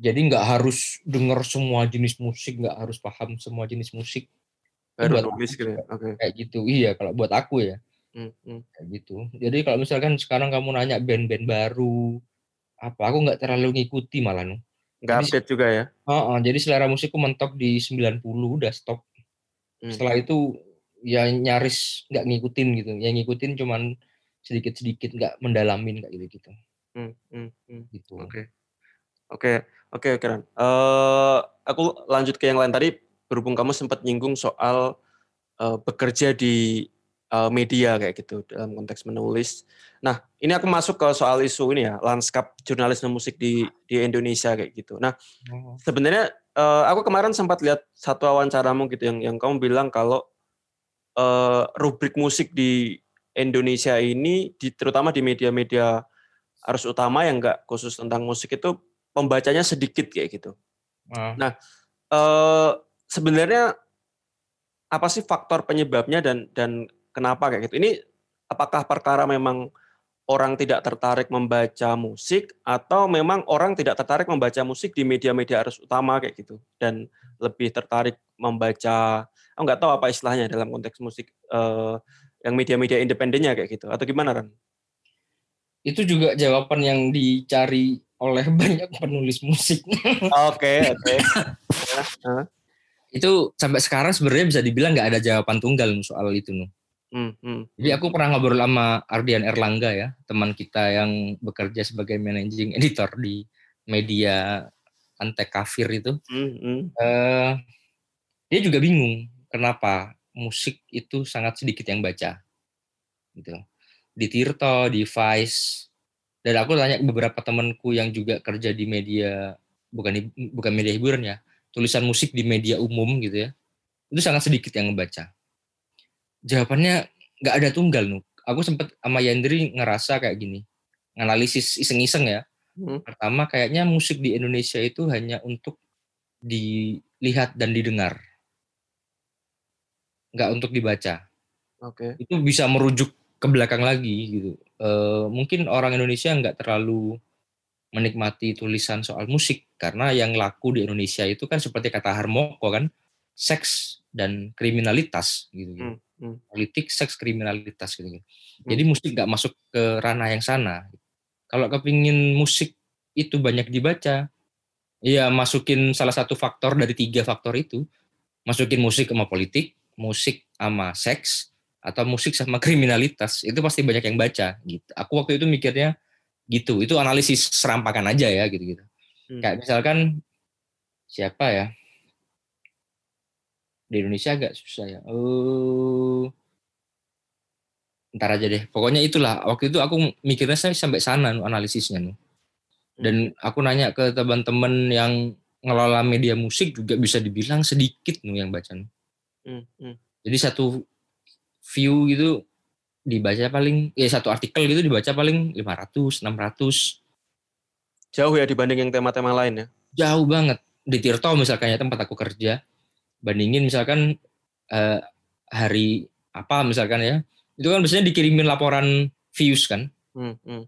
S2: Jadi nggak harus denger semua jenis musik, nggak harus paham semua jenis musik.
S1: Baru
S2: buat
S1: nulis gitu ya. Oke.
S2: kayak gitu. Iya, kalau buat aku ya
S1: Hmm, hmm.
S2: kayak gitu. Jadi kalau misalkan sekarang kamu nanya band-band baru apa, aku nggak terlalu ngikuti malah. Nu.
S1: Nggak
S2: Jadi-
S1: update juga ya.
S2: Heeh, jadi selera musikku mentok di 90 udah stop.
S1: Hmm.
S2: Setelah itu ya nyaris nggak ngikutin gitu. Yang ngikutin cuman sedikit-sedikit nggak mendalamin kayak gitu-gitu.
S1: Hmm, hmm, hmm.
S2: Gitu.
S1: Oke. Oke, oke, oke Ran. Eh, aku lanjut ke yang lain tadi. Berhubung kamu sempat nyinggung soal eh, bekerja di eh, media kayak gitu dalam konteks menulis. Nah, ini aku masuk ke soal isu ini ya, lanskap jurnalisme musik di di Indonesia kayak gitu. Nah,
S2: Oh.
S1: sebenarnya eh, aku kemarin sempat lihat satu wawancaramu gitu yang yang kamu bilang kalau eh, rubrik musik di Indonesia ini di, terutama di media-media arus utama yang enggak khusus tentang musik itu pembacanya sedikit kayak gitu.
S2: Ah.
S1: Eh sebenarnya apa sih faktor penyebabnya dan dan kenapa kayak gitu? Ini apakah perkara memang orang tidak tertarik membaca musik atau memang orang tidak tertarik membaca musik di media-media arus utama kayak gitu dan lebih tertarik membaca oh nggak tahu apa istilahnya dalam konteks musik uh, yang media-media independennya kayak gitu atau gimana kan?
S2: Itu juga jawaban yang dicari oleh [LAUGHS] banyak penulis musik.
S1: Oke, oke. [LAUGHS]
S2: Itu sampai sekarang sebenarnya bisa dibilang nggak ada jawaban tunggal soal itu nuh. Hmm, hmm. Jadi aku pernah ngobrol sama Ardian Erlangga ya, teman kita yang bekerja sebagai managing editor di media Antek Kafir itu. Hmm, hmm. Uh, dia juga bingung kenapa musik itu sangat sedikit yang baca. Gitu. Di Tirto, di Vice, dan aku tanya beberapa temanku yang juga kerja di media bukan bukan media hiburan ya, tulisan musik di media umum gitu ya. Itu sangat sedikit yang membaca jawabannya nggak ada tunggal nu. Aku sempat sama Yandri ngerasa kayak gini, analisis iseng-iseng ya. Hmm. Pertama kayaknya musik di Indonesia itu hanya untuk dilihat dan didengar, nggak untuk dibaca.
S1: Oke.
S2: Okay. Itu bisa merujuk ke belakang lagi gitu. E, mungkin orang Indonesia nggak terlalu menikmati tulisan soal musik karena yang laku di Indonesia itu kan seperti kata Harmoko kan seks dan kriminalitas gitu. gitu. Hmm hmm. politik, seks, kriminalitas gitu. gitu. Hmm. Jadi musik nggak masuk ke ranah yang sana. Kalau kepingin musik itu banyak dibaca, ya masukin salah satu faktor dari tiga faktor itu, masukin musik sama politik, musik sama seks, atau musik sama [LAUGHS] kriminalitas, itu pasti banyak yang baca. Gitu. Aku waktu itu mikirnya gitu, itu analisis serampakan aja ya gitu-gitu. Hmm. Kayak misalkan siapa ya? di Indonesia agak susah ya. Oh, ntar aja deh. Pokoknya itulah. Waktu itu aku mikirnya saya sampai sana analisisnya nih. Dan hmm. aku nanya ke teman-teman yang ngelola media musik juga bisa dibilang sedikit nih yang baca. Hmm, hmm. Jadi satu view gitu dibaca paling ya satu artikel gitu dibaca paling 500, 600.
S1: Jauh ya dibanding yang tema-tema lain ya?
S2: Jauh banget. Di Tirto misalkan ya tempat aku kerja, bandingin misalkan uh, hari apa misalkan ya itu kan biasanya dikirimin laporan views kan hmm, hmm.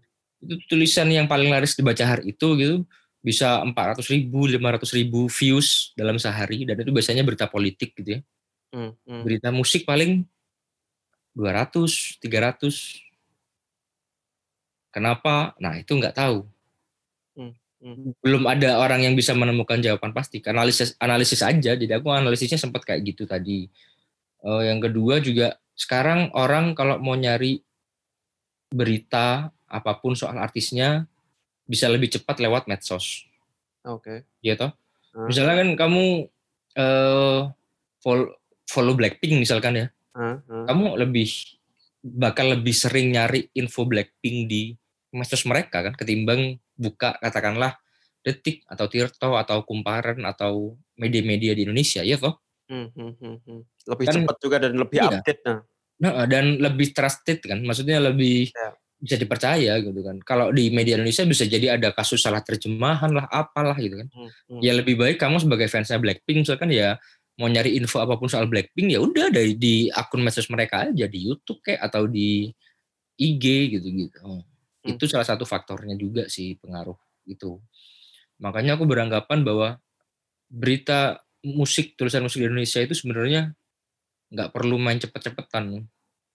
S2: itu tulisan yang paling laris dibaca hari itu gitu bisa 400 ribu 500 ribu views dalam sehari dan itu biasanya berita politik gitu ya hmm, hmm. berita musik paling 200 300 kenapa? Nah itu nggak tahu. Hmm. belum ada orang yang bisa menemukan jawaban pasti. Analisis analisis aja jadi aku analisisnya sempat kayak gitu tadi. Uh, yang kedua juga sekarang orang kalau mau nyari berita apa pun soal artisnya bisa lebih cepat lewat medsos.
S1: Oke. Okay.
S2: iya toh? Hmm. misalnya kan kamu uh, follow, follow Blackpink misalkan ya hmm. Kamu lebih bakal lebih sering nyari info Blackpink di medsos mereka kan ketimbang buka katakanlah detik atau Tirto atau Kumparan atau media-media di Indonesia ya toh hmm,
S1: hmm, hmm, hmm. lebih kan, cepat juga dan lebih iya. update nah.
S2: nah dan lebih trusted kan maksudnya lebih ya. bisa dipercaya gitu kan kalau di media Indonesia bisa jadi ada kasus salah terjemahan lah apalah gitu kan hmm, hmm. ya lebih baik kamu sebagai fansnya Blackpink misalkan ya mau nyari info apa pun soal Blackpink ya udah dari di akun medsos mereka aja di YouTube kayak atau di IG gitu gitu hmm. itu salah satu faktornya juga sih pengaruh itu Makanya aku beranggapan bahwa berita musik, tulisan musik di Indonesia itu sebenarnya nggak perlu main cepet-cepetan.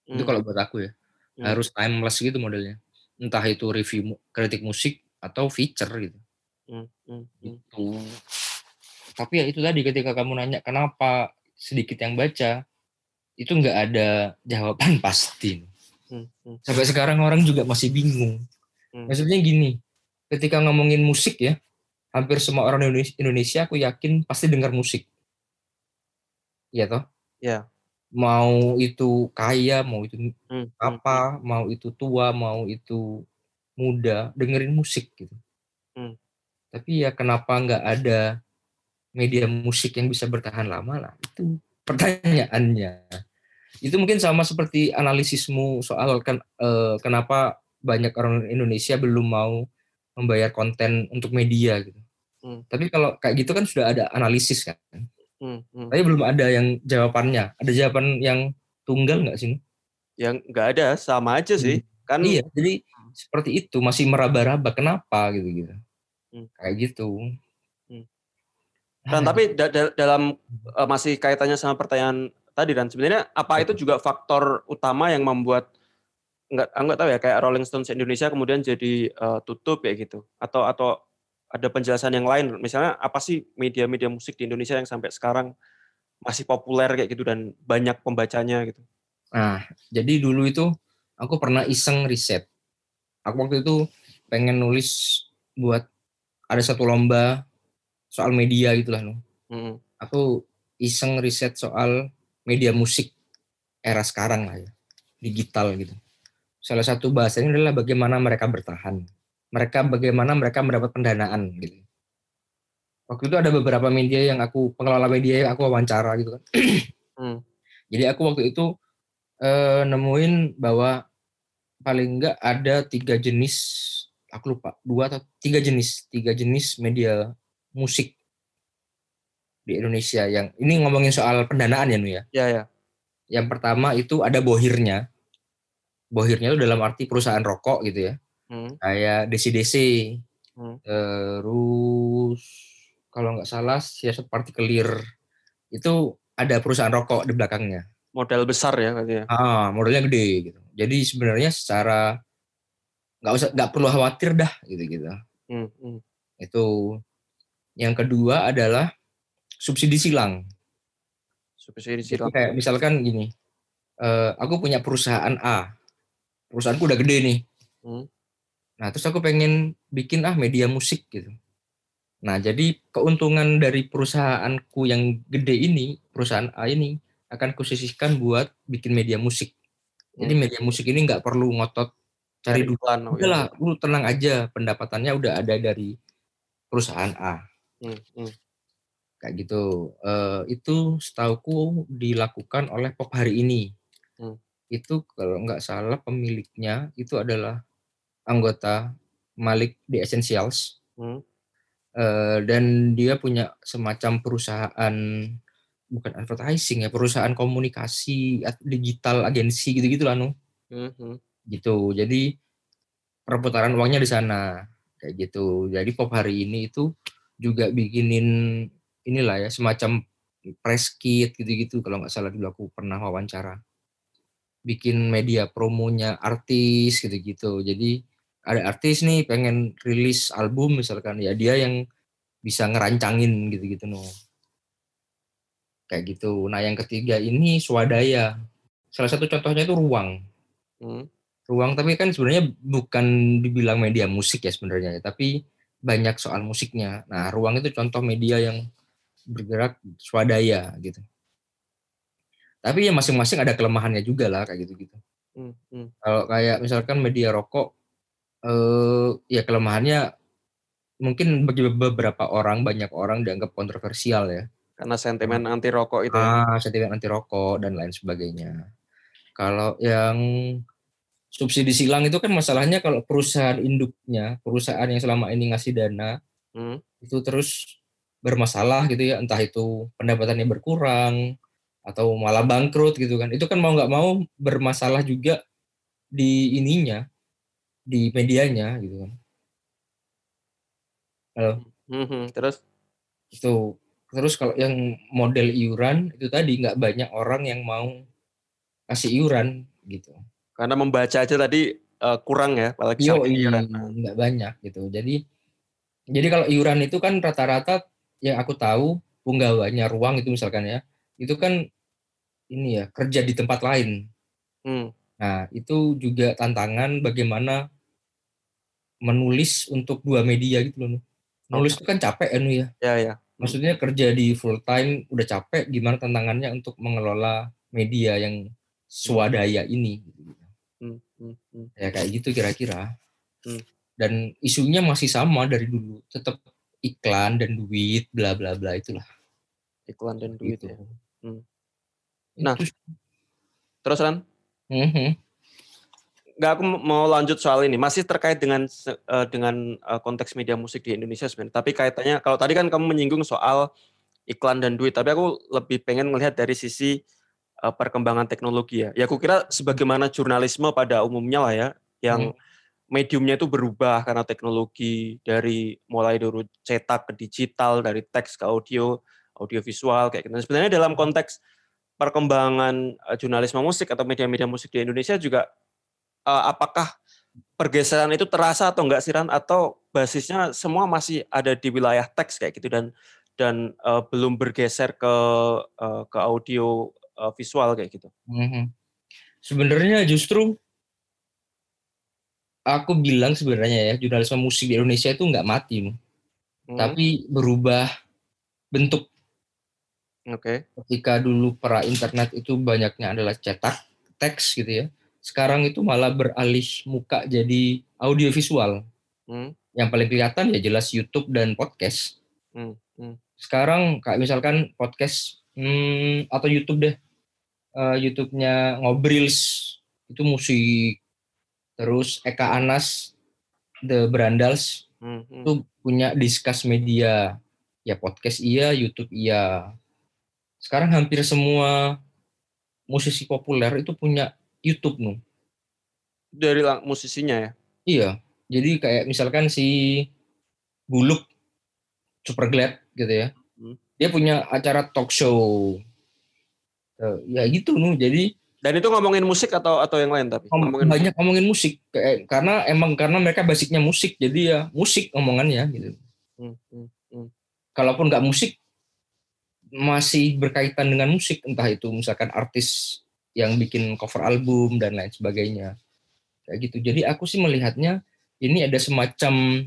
S2: Hmm. Itu kalau buat aku ya. Hmm. Harus timeless gitu modelnya. Entah itu review kritik musik atau feature gitu. Hmm. Hmm. hmm. Itu. Tapi ya itu tadi ketika kamu nanya kenapa sedikit yang baca, itu nggak ada jawaban [LAUGHS] pasti. Hmm. Hmm. Sampai sekarang orang juga masih bingung. Hmm. Maksudnya gini, ketika ngomongin musik ya, hampir semua orang Indonesia aku yakin pasti dengar musik. Iya toh?
S1: Ya.
S2: Mau itu kaya, mau itu hmm, apa, mau itu tua, mau itu muda, dengerin musik gitu. Hmm. Tapi ya kenapa nggak ada media musik yang bisa bertahan lama lah? Itu pertanyaannya. Itu mungkin sama seperti analisismu soal kan eh, kenapa banyak orang Indonesia belum mau membayar konten untuk media gitu. Hmm. Tapi kalau kayak gitu kan sudah ada analisis kan. Hmm. Hmm. Tapi belum ada yang jawabannya. Ada jawaban yang tunggal nggak sih?
S1: Yang nggak ada, sama aja sih. Hmm. Kan
S2: iya, jadi seperti itu masih meraba-raba kenapa gitu gitu
S1: Hmm.
S2: kayak gitu.
S1: Dan tapi da- da- dalam uh, masih kaitannya sama pertanyaan tadi dan sebenarnya apa itu juga faktor utama yang membuat nggak ah, nggak tahu ya kayak Rolling Stones Indonesia kemudian jadi uh, tutup ya gitu atau atau ada penjelasan yang lain misalnya apa sih media-media musik di Indonesia yang sampai sekarang masih populer kayak gitu dan banyak pembacanya gitu.
S2: Nah, jadi dulu itu aku pernah iseng riset. Aku waktu itu pengen nulis buat ada satu lomba soal media gitulah no.
S1: Mm-mm.
S2: Aku iseng riset soal media musik era sekarang lah ya, digital gitu. Salah satu bahasanya adalah bagaimana mereka bertahan. Mereka bagaimana mereka mendapat pendanaan gitu. Waktu itu ada beberapa media yang aku pengelola media yang aku wawancara gitu kan.
S1: Hmm. [CLEARS THROAT]
S2: Jadi aku waktu itu eh, nemuin bahwa paling enggak ada tiga jenis, aku lupa dua atau tiga jenis, tiga jenis media musik di Indonesia yang ini ngomongin soal pendanaan ya Nu ya.
S1: Ya ya.
S2: Yang pertama itu ada bohirnya. Bohirnya itu dalam arti perusahaan rokok gitu ya.
S1: Hmm.
S2: Kayak DCDC.
S1: Hmm.
S2: Terus kalau nggak salah siasat partikelir itu ada perusahaan rokok di belakangnya.
S1: Model besar ya berarti ya.
S2: Ah, modalnya gede gitu. Jadi sebenarnya secara nggak usah nggak perlu khawatir dah gitu gitu.
S1: Hmm. Hmm.
S2: Itu yang kedua adalah subsidi silang.
S1: Subsidi
S2: Jadi
S1: silang.
S2: kayak misalkan gini, eh, aku punya perusahaan A, perusahaanku udah gede nih.
S1: Hmm.
S2: Nah terus aku pengen bikin ah media musik gitu. Nah jadi keuntungan dari perusahaanku yang gede ini, perusahaan A ini akan kusisihkan buat bikin media musik. Jadi
S1: Hmm.
S2: media musik ini nggak perlu ngotot cari duit.
S1: iklan. oh,
S2: Udah lah,
S1: iya.
S2: lu tenang aja, pendapatannya udah ada dari perusahaan A.
S1: Hmm. Hmm.
S2: kayak gitu. Eh, itu setauku dilakukan oleh Pop hari ini.
S1: Hmm.
S2: Itu kalau nggak salah pemiliknya itu adalah anggota Malik di Essentials
S1: Hmm.
S2: Eh, dan dia punya semacam perusahaan bukan advertising ya perusahaan komunikasi digital agensi gitu-gitu lah Nu.
S1: Hmm. Hmm.
S2: gitu. Jadi perputaran uangnya di sana kayak gitu. Jadi Pop hari ini itu juga bikinin inilah ya semacam press kit gitu-gitu kalau nggak salah dulu aku pernah wawancara. Bikin media promonya artis gitu-gitu. Jadi ada artis nih pengen rilis album misalkan ya dia yang bisa ngerancangin gitu-gitu no. Kayak gitu. Nah, yang ketiga ini swadaya. Salah satu contohnya itu ruang
S1: Hmm.
S2: ruang tapi kan sebenarnya bukan dibilang media musik ya sebenarnya ya, tapi banyak soal musiknya. Nah, ruang itu contoh media yang bergerak swadaya gitu. Tapi ya masing-masing ada kelemahannya juga lah kayak gitu-gitu.
S1: Hmm. Hmm.
S2: Kalau kayak misalkan media rokok eh ya kelemahannya mungkin bagi beberapa orang banyak orang dianggap kontroversial ya.
S1: Karena sentimen anti rokok itu. ya.
S2: Ah, sentimen anti rokok dan lain sebagainya. Kalau yang subsidi silang itu kan masalahnya kalau perusahaan induknya, perusahaan yang selama ini ngasih dana
S1: Hmm.
S2: itu terus bermasalah gitu ya, entah itu pendapatannya berkurang atau malah bangkrut gitu kan. Itu kan mau nggak mau bermasalah juga di ininya, di medianya gitu kan. Halo,
S1: Hmm. Hmm. Terus.
S2: itu terus kalau yang model iuran itu tadi nggak banyak orang yang mau kasih iuran gitu.
S1: Karena membaca aja tadi eh, kurang ya, apalagi
S2: Yo,
S1: saking iuran.
S2: nggak banyak gitu. Jadi jadi kalau iuran itu kan rata-rata yang aku tahu penggawanya ruang itu misalkan ya, itu kan ini ya kerja di tempat lain.
S1: Hmm.
S2: Nah itu juga tantangan bagaimana menulis untuk dua media gitu loh. Nu. Nulis itu kan capek ya, Nu, ya.
S1: Ya ya.
S2: Maksudnya kerja di full time udah capek, gimana tantangannya untuk mengelola media yang swadaya ini?
S1: Hmm. Hmm. Hmm.
S2: Ya kayak gitu kira-kira.
S1: Hmm.
S2: Dan isunya masih sama dari dulu, tetap iklan dan duit, bla bla bla itulah.
S1: Iklan dan duit
S2: Gitu.
S1: ya. Hmm. Nah.
S2: Itu-
S1: Terus Ran?
S2: Mhm.
S1: Nggak, aku mau lanjut soal ini. Masih terkait dengan eh, dengan eh, konteks media musik di Indonesia sebenarnya. Tapi kaitannya, kalau tadi kan kamu menyinggung soal iklan dan duit. Tapi aku lebih pengen melihat dari sisi eh, perkembangan teknologi ya. Ya aku kira sebagaimana jurnalisme pada umumnya lah ya, yang mediumnya itu berubah karena teknologi dari mulai dulu cetak ke digital, dari teks ke audio, audio visual kayak gitu. Dan sebenarnya dalam konteks perkembangan uh, jurnalisme musik atau media-media musik di Indonesia juga uh, apakah pergeseran itu terasa atau enggak sih Ran atau basisnya semua masih ada di wilayah teks kayak gitu dan dan uh, belum bergeser ke uh, ke audio uh, visual kayak gitu. Mm -hmm.
S2: Sebenarnya justru aku bilang sebenarnya ya jurnalisme musik di Indonesia itu nggak mati, hmm. tapi berubah bentuk.
S1: Oke. Okay.
S2: Ketika dulu para internet itu banyaknya adalah cetak teks gitu ya, sekarang itu malah beralih muka jadi audiovisual. Hmm. Yang paling kelihatan ya jelas YouTube dan podcast. Hmm. Hmm. Sekarang kayak misalkan podcast hmm, atau YouTube deh, uh, YouTube-nya Ngobrils itu musik. Terus Eka Anas The Brandals. Hmm, hmm. itu punya diskus media. Ya podcast iya YouTube iya. Sekarang hampir semua musisi populer itu punya YouTube nu.
S1: Dari musisinya ya?
S2: Iya. Jadi kayak misalkan si Buluk Super Glad gitu ya. Hmm. dia punya acara talk show ya gitu nu jadi
S1: dan itu ngomongin musik atau atau yang lain tapi
S2: ngomongin banyak musik. ngomongin musik kayak karena emang karena mereka basicnya musik jadi ya musik ngomongannya gitu. Hmm, hmm, hmm. Kalaupun nggak musik masih berkaitan dengan musik entah itu misalkan artis yang bikin cover album dan lain sebagainya kayak gitu. Jadi aku sih melihatnya ini ada semacam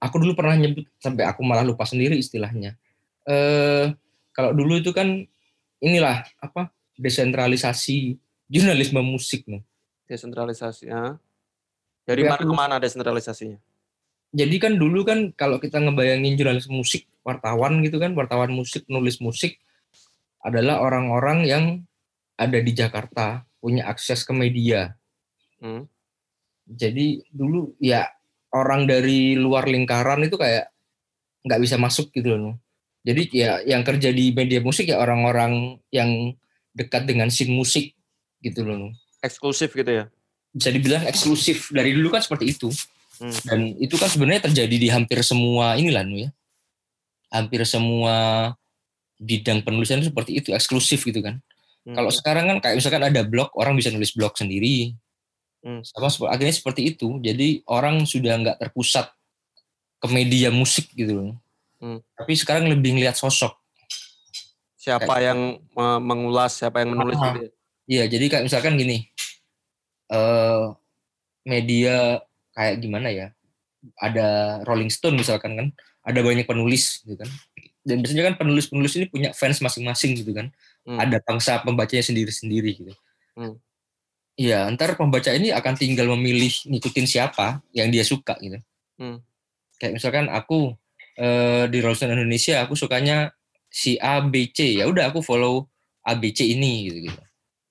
S2: aku dulu pernah nyebut sampai aku malah lupa sendiri istilahnya. Eh kalau dulu itu kan inilah apa desentralisasi jurnalisme musik nih.
S1: Desentralisasi, ya. Dari Tapi mana ke mana desentralisasinya?
S2: Jadi kan dulu kan kalau kita ngebayangin jurnalis musik, wartawan gitu kan, wartawan musik, nulis musik adalah orang-orang yang ada di Jakarta, punya akses ke media. Hmm. Jadi dulu ya orang dari luar lingkaran itu kayak nggak bisa masuk gitu loh. Jadi ya yang kerja di media musik ya orang-orang yang dekat dengan scene musik gitu loh.
S1: Eksklusif gitu ya?
S2: Bisa dibilang eksklusif. Dari dulu kan seperti itu. Hmm. Dan itu kan sebenarnya terjadi di hampir semua inilah ya. Hampir semua bidang penulisan itu seperti itu, eksklusif gitu kan. Hmm. Kalau sekarang kan kayak misalkan ada blog, orang bisa nulis blog sendiri. Hmm. Sama akhirnya seperti itu. Jadi orang sudah nggak terpusat ke media musik gitu loh. Hmm. Tapi sekarang lebih ngeliat sosok
S1: siapa kayak, yang mengulas, siapa yang menulis gitu ya?
S2: Iya, jadi kayak misalkan gini, uh, media kayak gimana ya? Ada Rolling Stone misalkan kan, ada banyak penulis gitu kan. Dan biasanya kan penulis-penulis ini punya fans masing-masing gitu kan. Hmm. Ada bangsa pembacanya sendiri-sendiri gitu. Hmm. Iya, ntar pembaca ini akan tinggal memilih ngikutin siapa yang dia suka gitu. Hmm. Kayak misalkan aku uh, di Rolling Stone Indonesia, aku sukanya si A B C. Ya udah aku follow A B C ini gitu gitu.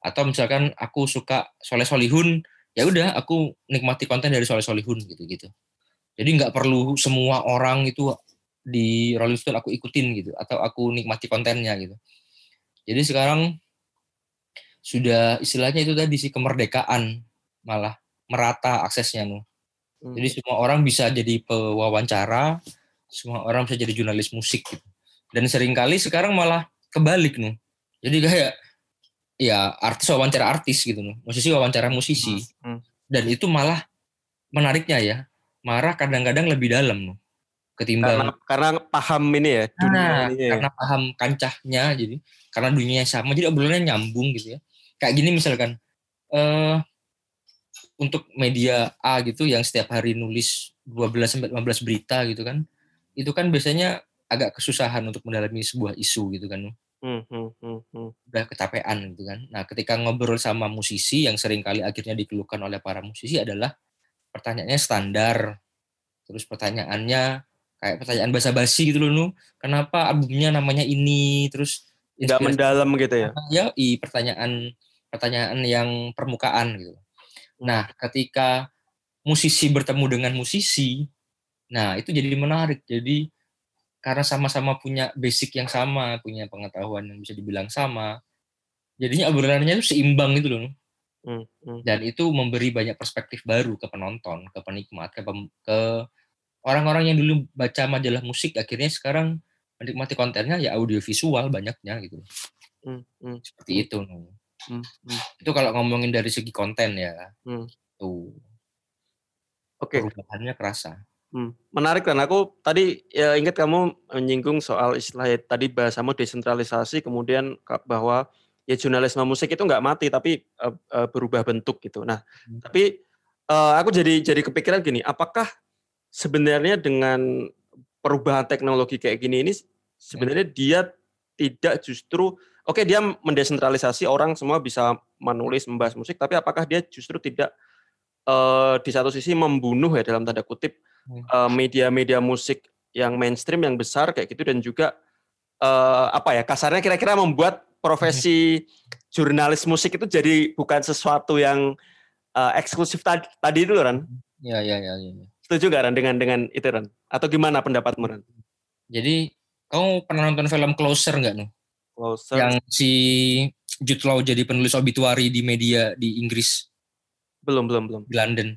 S2: Atau misalkan aku suka Soleh Solihun ya udah aku nikmati konten dari Soleh Solihun gitu gitu. Jadi nggak perlu semua orang itu di Rolling Stone aku ikutin gitu atau aku nikmati kontennya gitu. Jadi sekarang sudah istilahnya itu tadi si kemerdekaan malah merata aksesnya nu hmm. jadi semua orang bisa jadi pewawancara semua orang bisa jadi jurnalis musik gitu dan sering kali sekarang malah kebalik nih. Jadi kayak ya artis wawancara artis gitu nih. Musisi wawancara musisi. Hmm. Hmm. Dan itu malah menariknya ya. Marah kadang-kadang lebih dalam nih. Ketimbang
S1: karena, karena paham ini ya dunia
S2: nah, ini ya. Karena paham kancahnya jadi karena dunianya sama jadi obrolannya nyambung gitu ya. Kayak gini misalkan eh uh, untuk media A gitu yang setiap hari nulis 12 sampai 15 berita gitu kan. Itu kan biasanya agak kesusahan untuk mendalami sebuah isu gitu kan. Hmm, hmm, hmm, hmm. Udah kecapean gitu kan. Nah ketika ngobrol sama musisi yang sering kali akhirnya dikeluhkan oleh para musisi adalah pertanyaannya standar. Terus pertanyaannya kayak pertanyaan basa-basi gitu loh, nu. Kenapa albumnya namanya ini? Terus
S1: nggak mendalam gitu ya?
S2: Ya, i pertanyaan pertanyaan yang permukaan gitu. Nah, ketika musisi bertemu dengan musisi, nah itu jadi menarik. Jadi karena sama-sama punya basic yang sama, punya pengetahuan yang bisa dibilang sama. Jadinya obrolannya itu seimbang gitu loh.
S1: Hmm, hmm.
S2: Dan itu memberi banyak perspektif baru ke penonton, ke penikmat, ke, pem- ke orang-orang yang dulu baca majalah musik akhirnya sekarang menikmati kontennya ya audiovisual banyaknya gitu.
S1: Hmm,
S2: Seperti itu.
S1: Hmm.
S2: Itu kalau ngomongin dari segi konten ya. Tuh,
S1: Oke,
S2: perubahannya kerasa.
S1: Hmm. menarik kan. Aku tadi ya ingat kamu menyinggung soal istilah ya, tadi bahasamu desentralisasi, kemudian bahwa ya jurnalisme musik itu nggak mati tapi eh, eh, berubah bentuk gitu. Nah,
S2: Hmm.
S1: tapi eh, aku jadi jadi kepikiran gini, apakah sebenarnya dengan perubahan teknologi kayak gini ini sebenarnya dia tidak justru oke dia mendesentralisasi orang semua bisa menulis membahas musik tapi apakah dia justru tidak eh, di satu sisi membunuh ya dalam tanda kutip
S2: Hmm.
S1: eh, media-media musik yang mainstream yang besar kayak gitu dan juga eh, apa ya kasarnya kira-kira membuat profesi jurnalis musik itu jadi bukan sesuatu yang eh, eksklusif tadi, tadi itu Ran
S2: Ya, ya, ya, ya. ya.
S1: setuju gak Ran dengan dengan itu Ran atau gimana pendapatmu Ran?
S2: Jadi kamu pernah nonton film Closer nggak nih?
S1: Closer.
S2: Yang si Jude Law jadi penulis obituari di media di Inggris,
S1: belum belum belum.
S2: di London.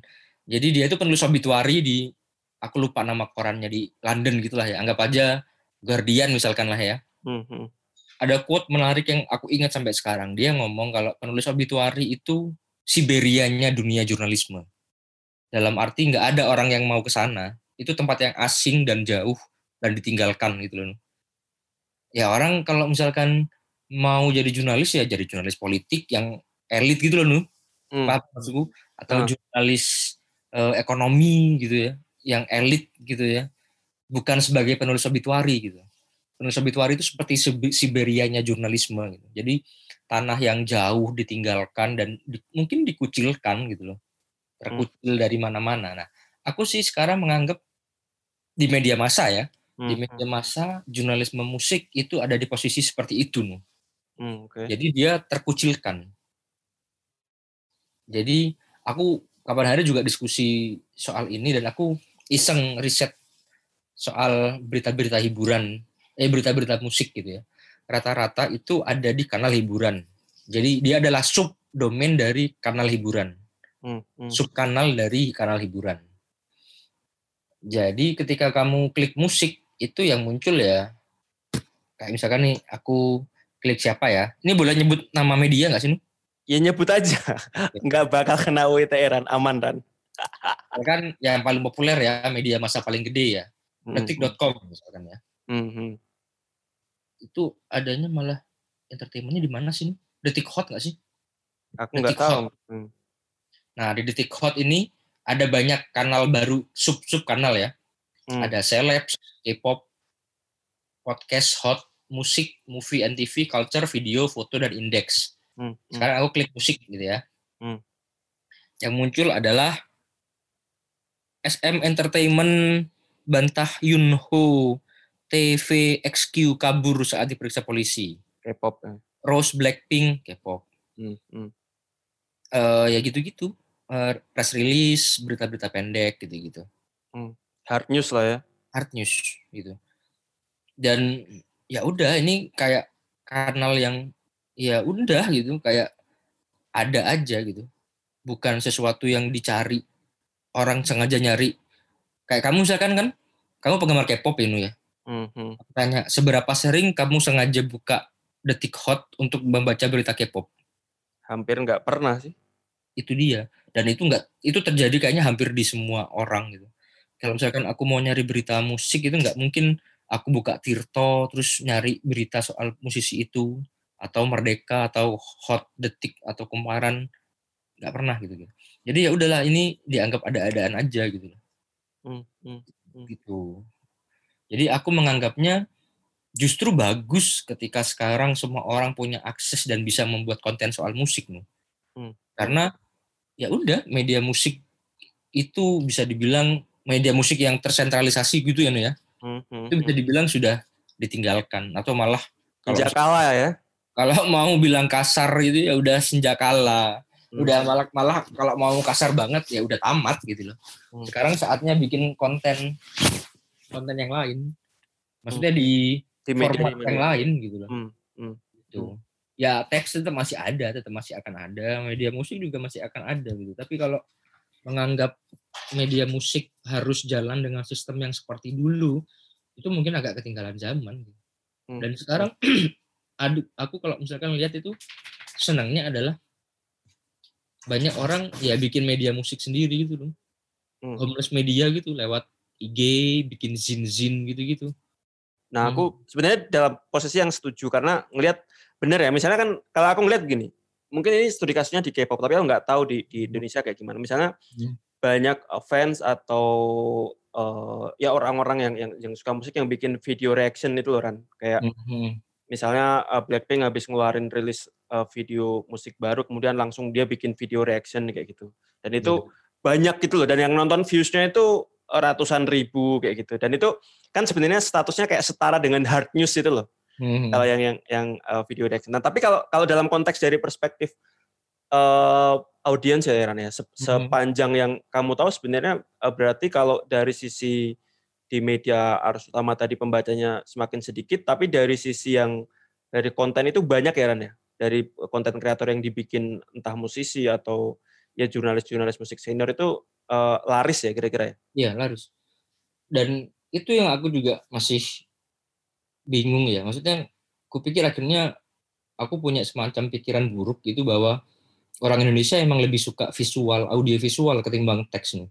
S2: Jadi dia itu penulis obituari di aku lupa nama korannya di London gitulah ya. Anggap aja Guardian misalkan lah ya.
S1: Hmm, hmm.
S2: Ada quote menarik yang aku ingat sampai sekarang. Dia ngomong kalau penulis obituari itu Siberianya dunia jurnalisme. Dalam arti nggak ada orang yang mau ke sana. Itu tempat yang asing dan jauh dan ditinggalkan gitu loh. Ya orang kalau misalkan mau jadi jurnalis ya jadi jurnalis politik yang elit gitu loh Nu.
S1: Hmm.
S2: Paham maksudku? Atau
S1: Ah.
S2: jurnalis eh, ekonomi gitu ya, yang elit gitu ya. Bukan sebagai penulis obituari gitu. Penulis obituari itu seperti Sibe- Siberianya jurnalisme gitu. Jadi tanah yang jauh ditinggalkan dan di- mungkin dikucilkan gitu loh. Terkucil dari mana-mana. Nah, aku sih sekarang menganggap di media massa ya, di
S1: Hmm,
S2: media massa jurnalisme musik itu ada di posisi seperti itu Nu.
S1: hmm, oke.
S2: Jadi dia terkucilkan. Jadi aku kapan hari juga diskusi soal ini dan aku iseng riset soal berita-berita hiburan, eh berita-berita musik gitu ya. Rata-rata itu ada di kanal hiburan. Jadi dia adalah sub domain dari kanal hiburan,
S1: Hmm, hmm.
S2: sub kanal dari kanal hiburan. Jadi ketika kamu klik musik itu yang muncul ya kayak misalkan nih aku klik siapa ya? Ini boleh nyebut nama media nggak sih?
S1: Ya nyebut aja, [LAUGHS] nggak bakal kena UITE Ran, aman Ran.
S2: Ya kan yang paling populer ya media masa paling gede ya. Detik.com misalkan ya.
S1: Hmm, hmm.
S2: itu adanya malah entertainmentnya di mana sih detik hot nggak sih?
S1: Aku nggak tahu. Hmm,
S2: nah di detik hot ini ada banyak kanal baru sub sub kanal ya.
S1: Hmm.
S2: ada celebs K-pop podcast hot musik movie and TV culture video foto dan indeks
S1: Hmm, hmm.
S2: sekarang aku klik musik gitu ya
S1: Hmm.
S2: yang muncul adalah SM Entertainment bantah Yunho TV XQ kabur saat diperiksa polisi
S1: K-pop. ya.
S2: Rose Blackpink K-pop
S1: Hmm, hmm.
S2: Eh, ya gitu-gitu Eh, press release berita-berita pendek gitu-gitu
S1: Hard news lah ya.
S2: hard news gitu dan ya udah ini kayak kanal yang ya udah gitu kayak ada aja gitu. Bukan sesuatu yang dicari orang sengaja nyari. Kayak kamu misalkan kan kamu penggemar K-pop ini ya?
S1: Hmm, hmm.
S2: Aku tanya seberapa sering kamu sengaja buka detik hot untuk membaca berita K-pop?
S1: Hampir nggak pernah sih.
S2: itu dia. Dan itu enggak itu terjadi kayaknya hampir di semua orang gitu. Kalau misalkan aku mau nyari berita musik itu nggak mungkin aku buka Tirto terus nyari berita soal musisi itu atau Merdeka atau Hot Detik atau Kumparan nggak pernah gitu, gitu jadi ya udahlah ini dianggap ada-adaan aja gitu
S1: Hmm, hmm.
S2: gitu jadi aku menganggapnya justru bagus ketika sekarang semua orang punya akses dan bisa membuat konten soal musik nih
S1: Hmm.
S2: karena ya udah media musik itu bisa dibilang media musik yang tersentralisasi gitu ya ya
S1: Hmm, hmm,
S2: itu bisa
S1: hmm.
S2: dibilang sudah ditinggalkan atau malah kalau
S1: Jakala ya.
S2: Kalau [LAUGHS] mau bilang kasar gitu ya udah senjakala
S1: Hmm.
S2: udah malah malah kalau mau kasar banget ya udah tamat gitu loh
S1: Hmm.
S2: sekarang saatnya bikin konten konten yang lain maksudnya di
S1: di media,
S2: format
S1: di
S2: yang
S1: media.
S2: lain gitu loh
S1: Hmm, hmm.
S2: gitu ya teks tetap masih ada, tetap masih akan ada, media musik juga masih akan ada gitu. Tapi kalau menganggap media musik harus jalan dengan sistem yang seperti dulu, itu mungkin agak ketinggalan zaman. Gitu.
S1: Hmm.
S2: Dan sekarang [CLEARS THROAT] adu, aku kalau misalkan lihat itu senangnya adalah banyak orang ya bikin media musik sendiri gitu loh.
S1: Hmm.
S2: Homeless media gitu lewat IG, bikin zin-zin gitu-gitu.
S1: Nah,
S2: Hmm.
S1: aku sebenarnya dalam posisi yang setuju karena ngelihat bener ya. Misalnya kan kalau aku ngelihat begini, mungkin ini studi kasusnya di K-pop, tapi aku nggak tahu di, di Indonesia kayak gimana. Misalnya
S2: Hmm.
S1: banyak uh, fans atau uh, ya orang-orang yang, yang yang suka musik yang bikin video reaction itu loh Ran. Kayak
S2: Mhm.
S1: Misalnya uh, Blackpink habis ngeluarin rilis uh, video musik baru, kemudian langsung dia bikin video reaction kayak gitu. Dan itu banyak gitu loh. Dan yang nonton views-nya itu ratusan ribu kayak gitu. Dan itu kan sebenarnya statusnya kayak setara dengan hard news itu loh.
S2: Mhm.
S1: Kalau yang yang yang uh, video reaction. Nah, tapi kalau kalau dalam konteks dari perspektif uh, audiens ya Ran ya, se-
S2: Mhm.
S1: sepanjang yang kamu tahu sebenarnya uh, berarti kalau dari sisi di media arus utama tadi pembacanya semakin sedikit, tapi dari sisi yang dari konten itu banyak ya Ran ya, dari konten kreator yang dibikin entah musisi atau ya jurnalis-jurnalis musik senior itu uh, laris ya kira-kira ya.
S2: Iya, laris. Dan itu yang aku juga masih bingung ya. Maksudnya, kupikir akhirnya aku punya semacam pikiran buruk gitu bahwa orang Indonesia emang lebih suka visual, audio visual ketimbang teks nih.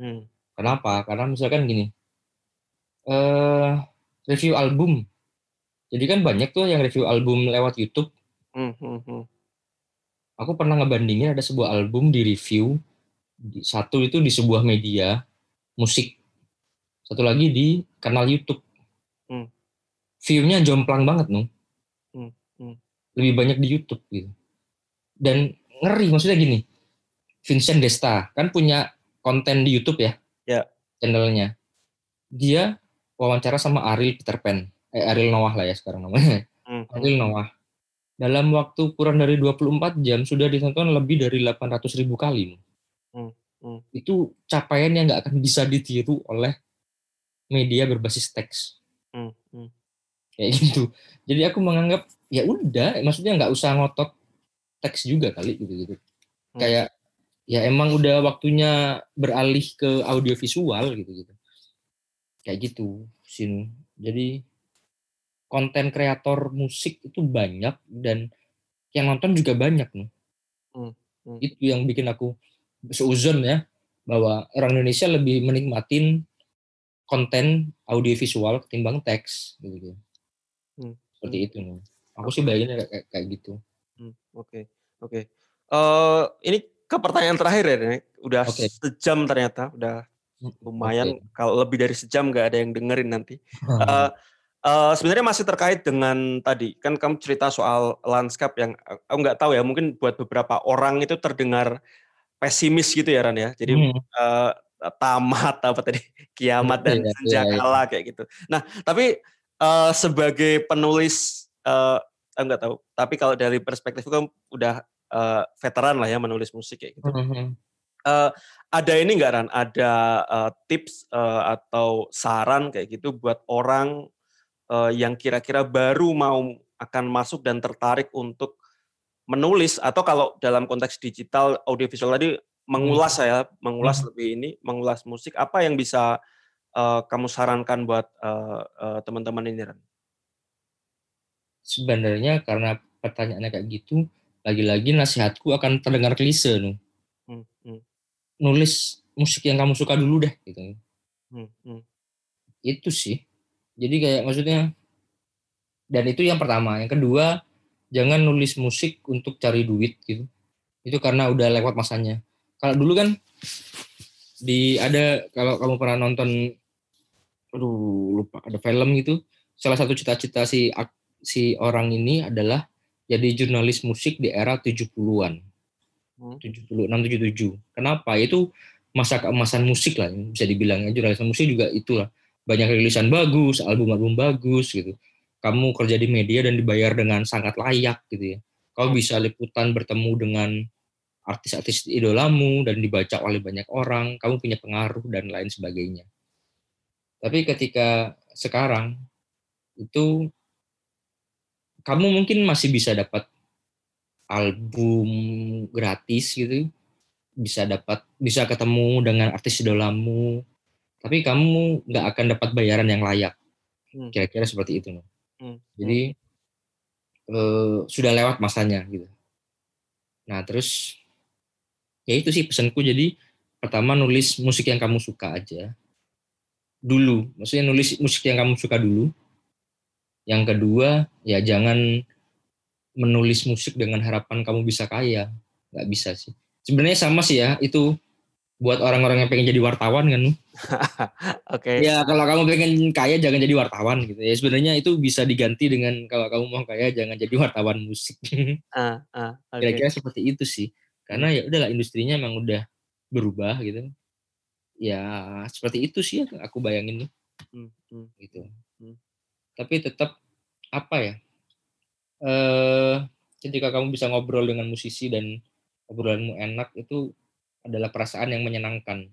S1: Hmm.
S2: Kenapa? Karena misalkan gini, eh review album. Jadi kan banyak tuh yang review album lewat YouTube.
S1: Hmm, hmm, hmm.
S2: Aku pernah ngebandingin ada sebuah album di review, satu itu di sebuah media musik, satu lagi di kanal YouTube.
S1: Hmm.
S2: View-nya jomplang banget, nu.
S1: Hmm, hmm.
S2: Lebih banyak di YouTube gitu. Dan ngeri, maksudnya gini, Vincent Desta kan punya konten di YouTube ya,
S1: Ya.
S2: channelnya. Dia wawancara sama Ariel Peter Pan, eh Ariel Noah lah ya sekarang namanya.
S1: Hmm.
S2: Ariel Noah. Dalam waktu kurang dari 24 jam sudah ditonton lebih dari 800 ribu kali.
S1: Hmm, hmm.
S2: Itu capaian yang nggak akan bisa ditiru oleh media berbasis teks
S1: Hmm, hmm.
S2: kayak gitu. Jadi aku menganggap ya udah, maksudnya nggak usah ngotot teks juga kali gitu gitu.
S1: Hmm.
S2: Kayak ya emang udah waktunya beralih ke audiovisual gitu gitu. Kayak gitu, sin. Jadi konten kreator musik itu banyak dan yang nonton juga banyak nih.
S1: Hmm, hmm.
S2: Itu yang bikin aku seuzon ya bahwa orang Indonesia lebih menikmatin konten audiovisual ketimbang teks gitu.
S1: Hmm,
S2: Seperti itu nih. Aku sih bayanginnya kayak, kayak, gitu.
S1: Hmm, Oke, oke. Eh, ini ke pertanyaan terakhir ya, Nek. Udah
S2: Oke.
S1: sejam ternyata, udah lumayan. Kalau lebih dari sejam nggak ada yang dengerin nanti. [LAUGHS] Eh, eh, sebenarnya masih terkait dengan tadi, kan kamu cerita soal landscape yang eh, aku nggak tahu ya, mungkin buat beberapa orang itu terdengar pesimis gitu ya Ran ya. Jadi
S2: Hmm.
S1: eh, tamat apa tadi, [LAUGHS] kiamat dan
S2: Iya, iya,
S1: senjakala kayak gitu. Nah, tapi eh, sebagai penulis eh aku nggak tahu, tapi kalau dari perspektif kamu udah eh, veteran lah ya menulis musik kayak gitu.
S2: Mhm.
S1: Eh, ada ini nggak Ran? Ada eh, tips eh, atau saran kayak gitu buat orang eh, yang kira-kira baru mau akan masuk dan tertarik untuk menulis atau kalau dalam konteks digital audiovisual tadi mengulas saya mengulas
S2: Hmm.
S1: lebih ini mengulas musik apa yang bisa eh, kamu sarankan buat eh, eh, teman-teman ini Ran?
S2: Sebenarnya karena pertanyaannya kayak gitu, lagi-lagi nasihatku akan terdengar klise nih.
S1: Hmm, hmm,
S2: Nulis musik yang kamu suka dulu deh gitu.
S1: hmm, hmm,
S2: Itu sih. Jadi kayak maksudnya dan itu yang pertama. Yang kedua, jangan nulis musik untuk cari duit gitu. Itu karena udah lewat masanya. Kalau dulu kan di ada kalau kamu pernah nonton aduh lupa ada film gitu salah satu cita-cita si si orang ini adalah jadi jurnalis musik di era 70-an
S1: hmm,
S2: 76 77 kenapa? Itu masa keemasan musik lah bisa dibilang. Ya jurnalis musik juga itulah. Banyak rilisan bagus album-album bagus gitu. Kamu kerja di media dan dibayar dengan sangat layak gitu ya. Kau bisa liputan bertemu dengan artis-artis idolamu dan dibaca oleh banyak orang. Kamu punya pengaruh dan lain sebagainya. Tapi ketika sekarang itu kamu mungkin masih bisa dapat album gratis gitu bisa dapat bisa ketemu dengan artis idolamu tapi kamu nggak akan dapat bayaran yang layak
S1: Hmm.
S2: kira-kira seperti itu.
S1: Hmm.
S2: jadi eh, sudah lewat masanya gitu nah terus ya itu sih pesanku jadi pertama nulis musik yang kamu suka aja dulu maksudnya nulis musik yang kamu suka dulu yang kedua ya jangan menulis musik dengan harapan kamu bisa kaya. Nggak bisa sih. Sebenarnya sama sih ya itu buat orang-orang yang pengen jadi wartawan kan [LAUGHS]
S1: Oke.
S2: ya kalau kamu pengen kaya jangan jadi wartawan gitu ya. Sebenarnya itu bisa diganti dengan kalau kamu mau kaya jangan jadi wartawan musik. [LAUGHS]
S1: Ah, ah, oke.
S2: kira-kira seperti itu sih. Karena ya udahlah industrinya emang udah berubah gitu. Ya seperti itu sih aku bayangin nih
S1: Hmm, hmm.
S2: gitu.
S1: Hmm.
S2: tapi tetap apa ya eh ketika kamu bisa ngobrol dengan musisi dan obrolanmu enak itu adalah perasaan yang menyenangkan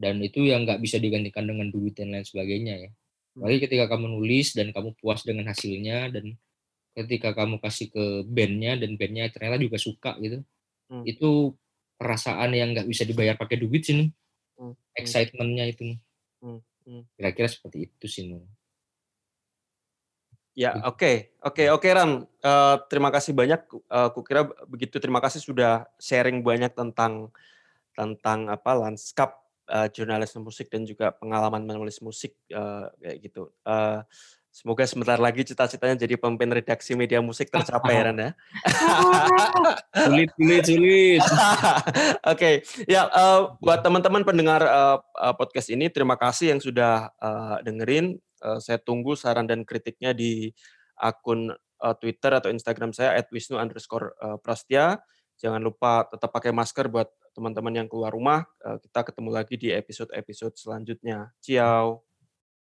S2: dan itu yang nggak bisa digantikan dengan duit dan lain sebagainya ya
S1: Hmm.
S2: Apalagi ketika kamu nulis dan kamu puas dengan hasilnya dan ketika kamu kasih ke bandnya dan bandnya ternyata juga suka gitu
S1: Hmm.
S2: itu perasaan yang nggak bisa dibayar pakai duit sih Nuh.
S1: Hmm, hmm.
S2: excitementnya itu.
S1: Hmm, hmm.
S2: kira-kira seperti itu sih Nuh.
S1: Ya, oke, oke, oke Ran. Eh, terima kasih banyak. Eh, kukira begitu. Terima kasih sudah sharing banyak tentang tentang apa lanskap eh, jurnalisme musik dan juga pengalaman menulis musik eh, kayak gitu. Eh, semoga sebentar lagi cita-citanya jadi pemimpin redaksi media musik tercapai ya Ran ya. [LAUGHS]
S2: sulit sulit sulit [LAUGHS]
S1: Oke, ya buat teman-teman pendengar eh, podcast ini terima kasih yang sudah eh, dengerin. Eh, saya tunggu saran dan kritiknya di akun eh, Twitter atau Instagram saya @wisnu underscore eh, prastia. Jangan lupa tetap pakai masker buat teman-teman yang keluar rumah. Eh, kita ketemu lagi di episode-episode selanjutnya. Ciao.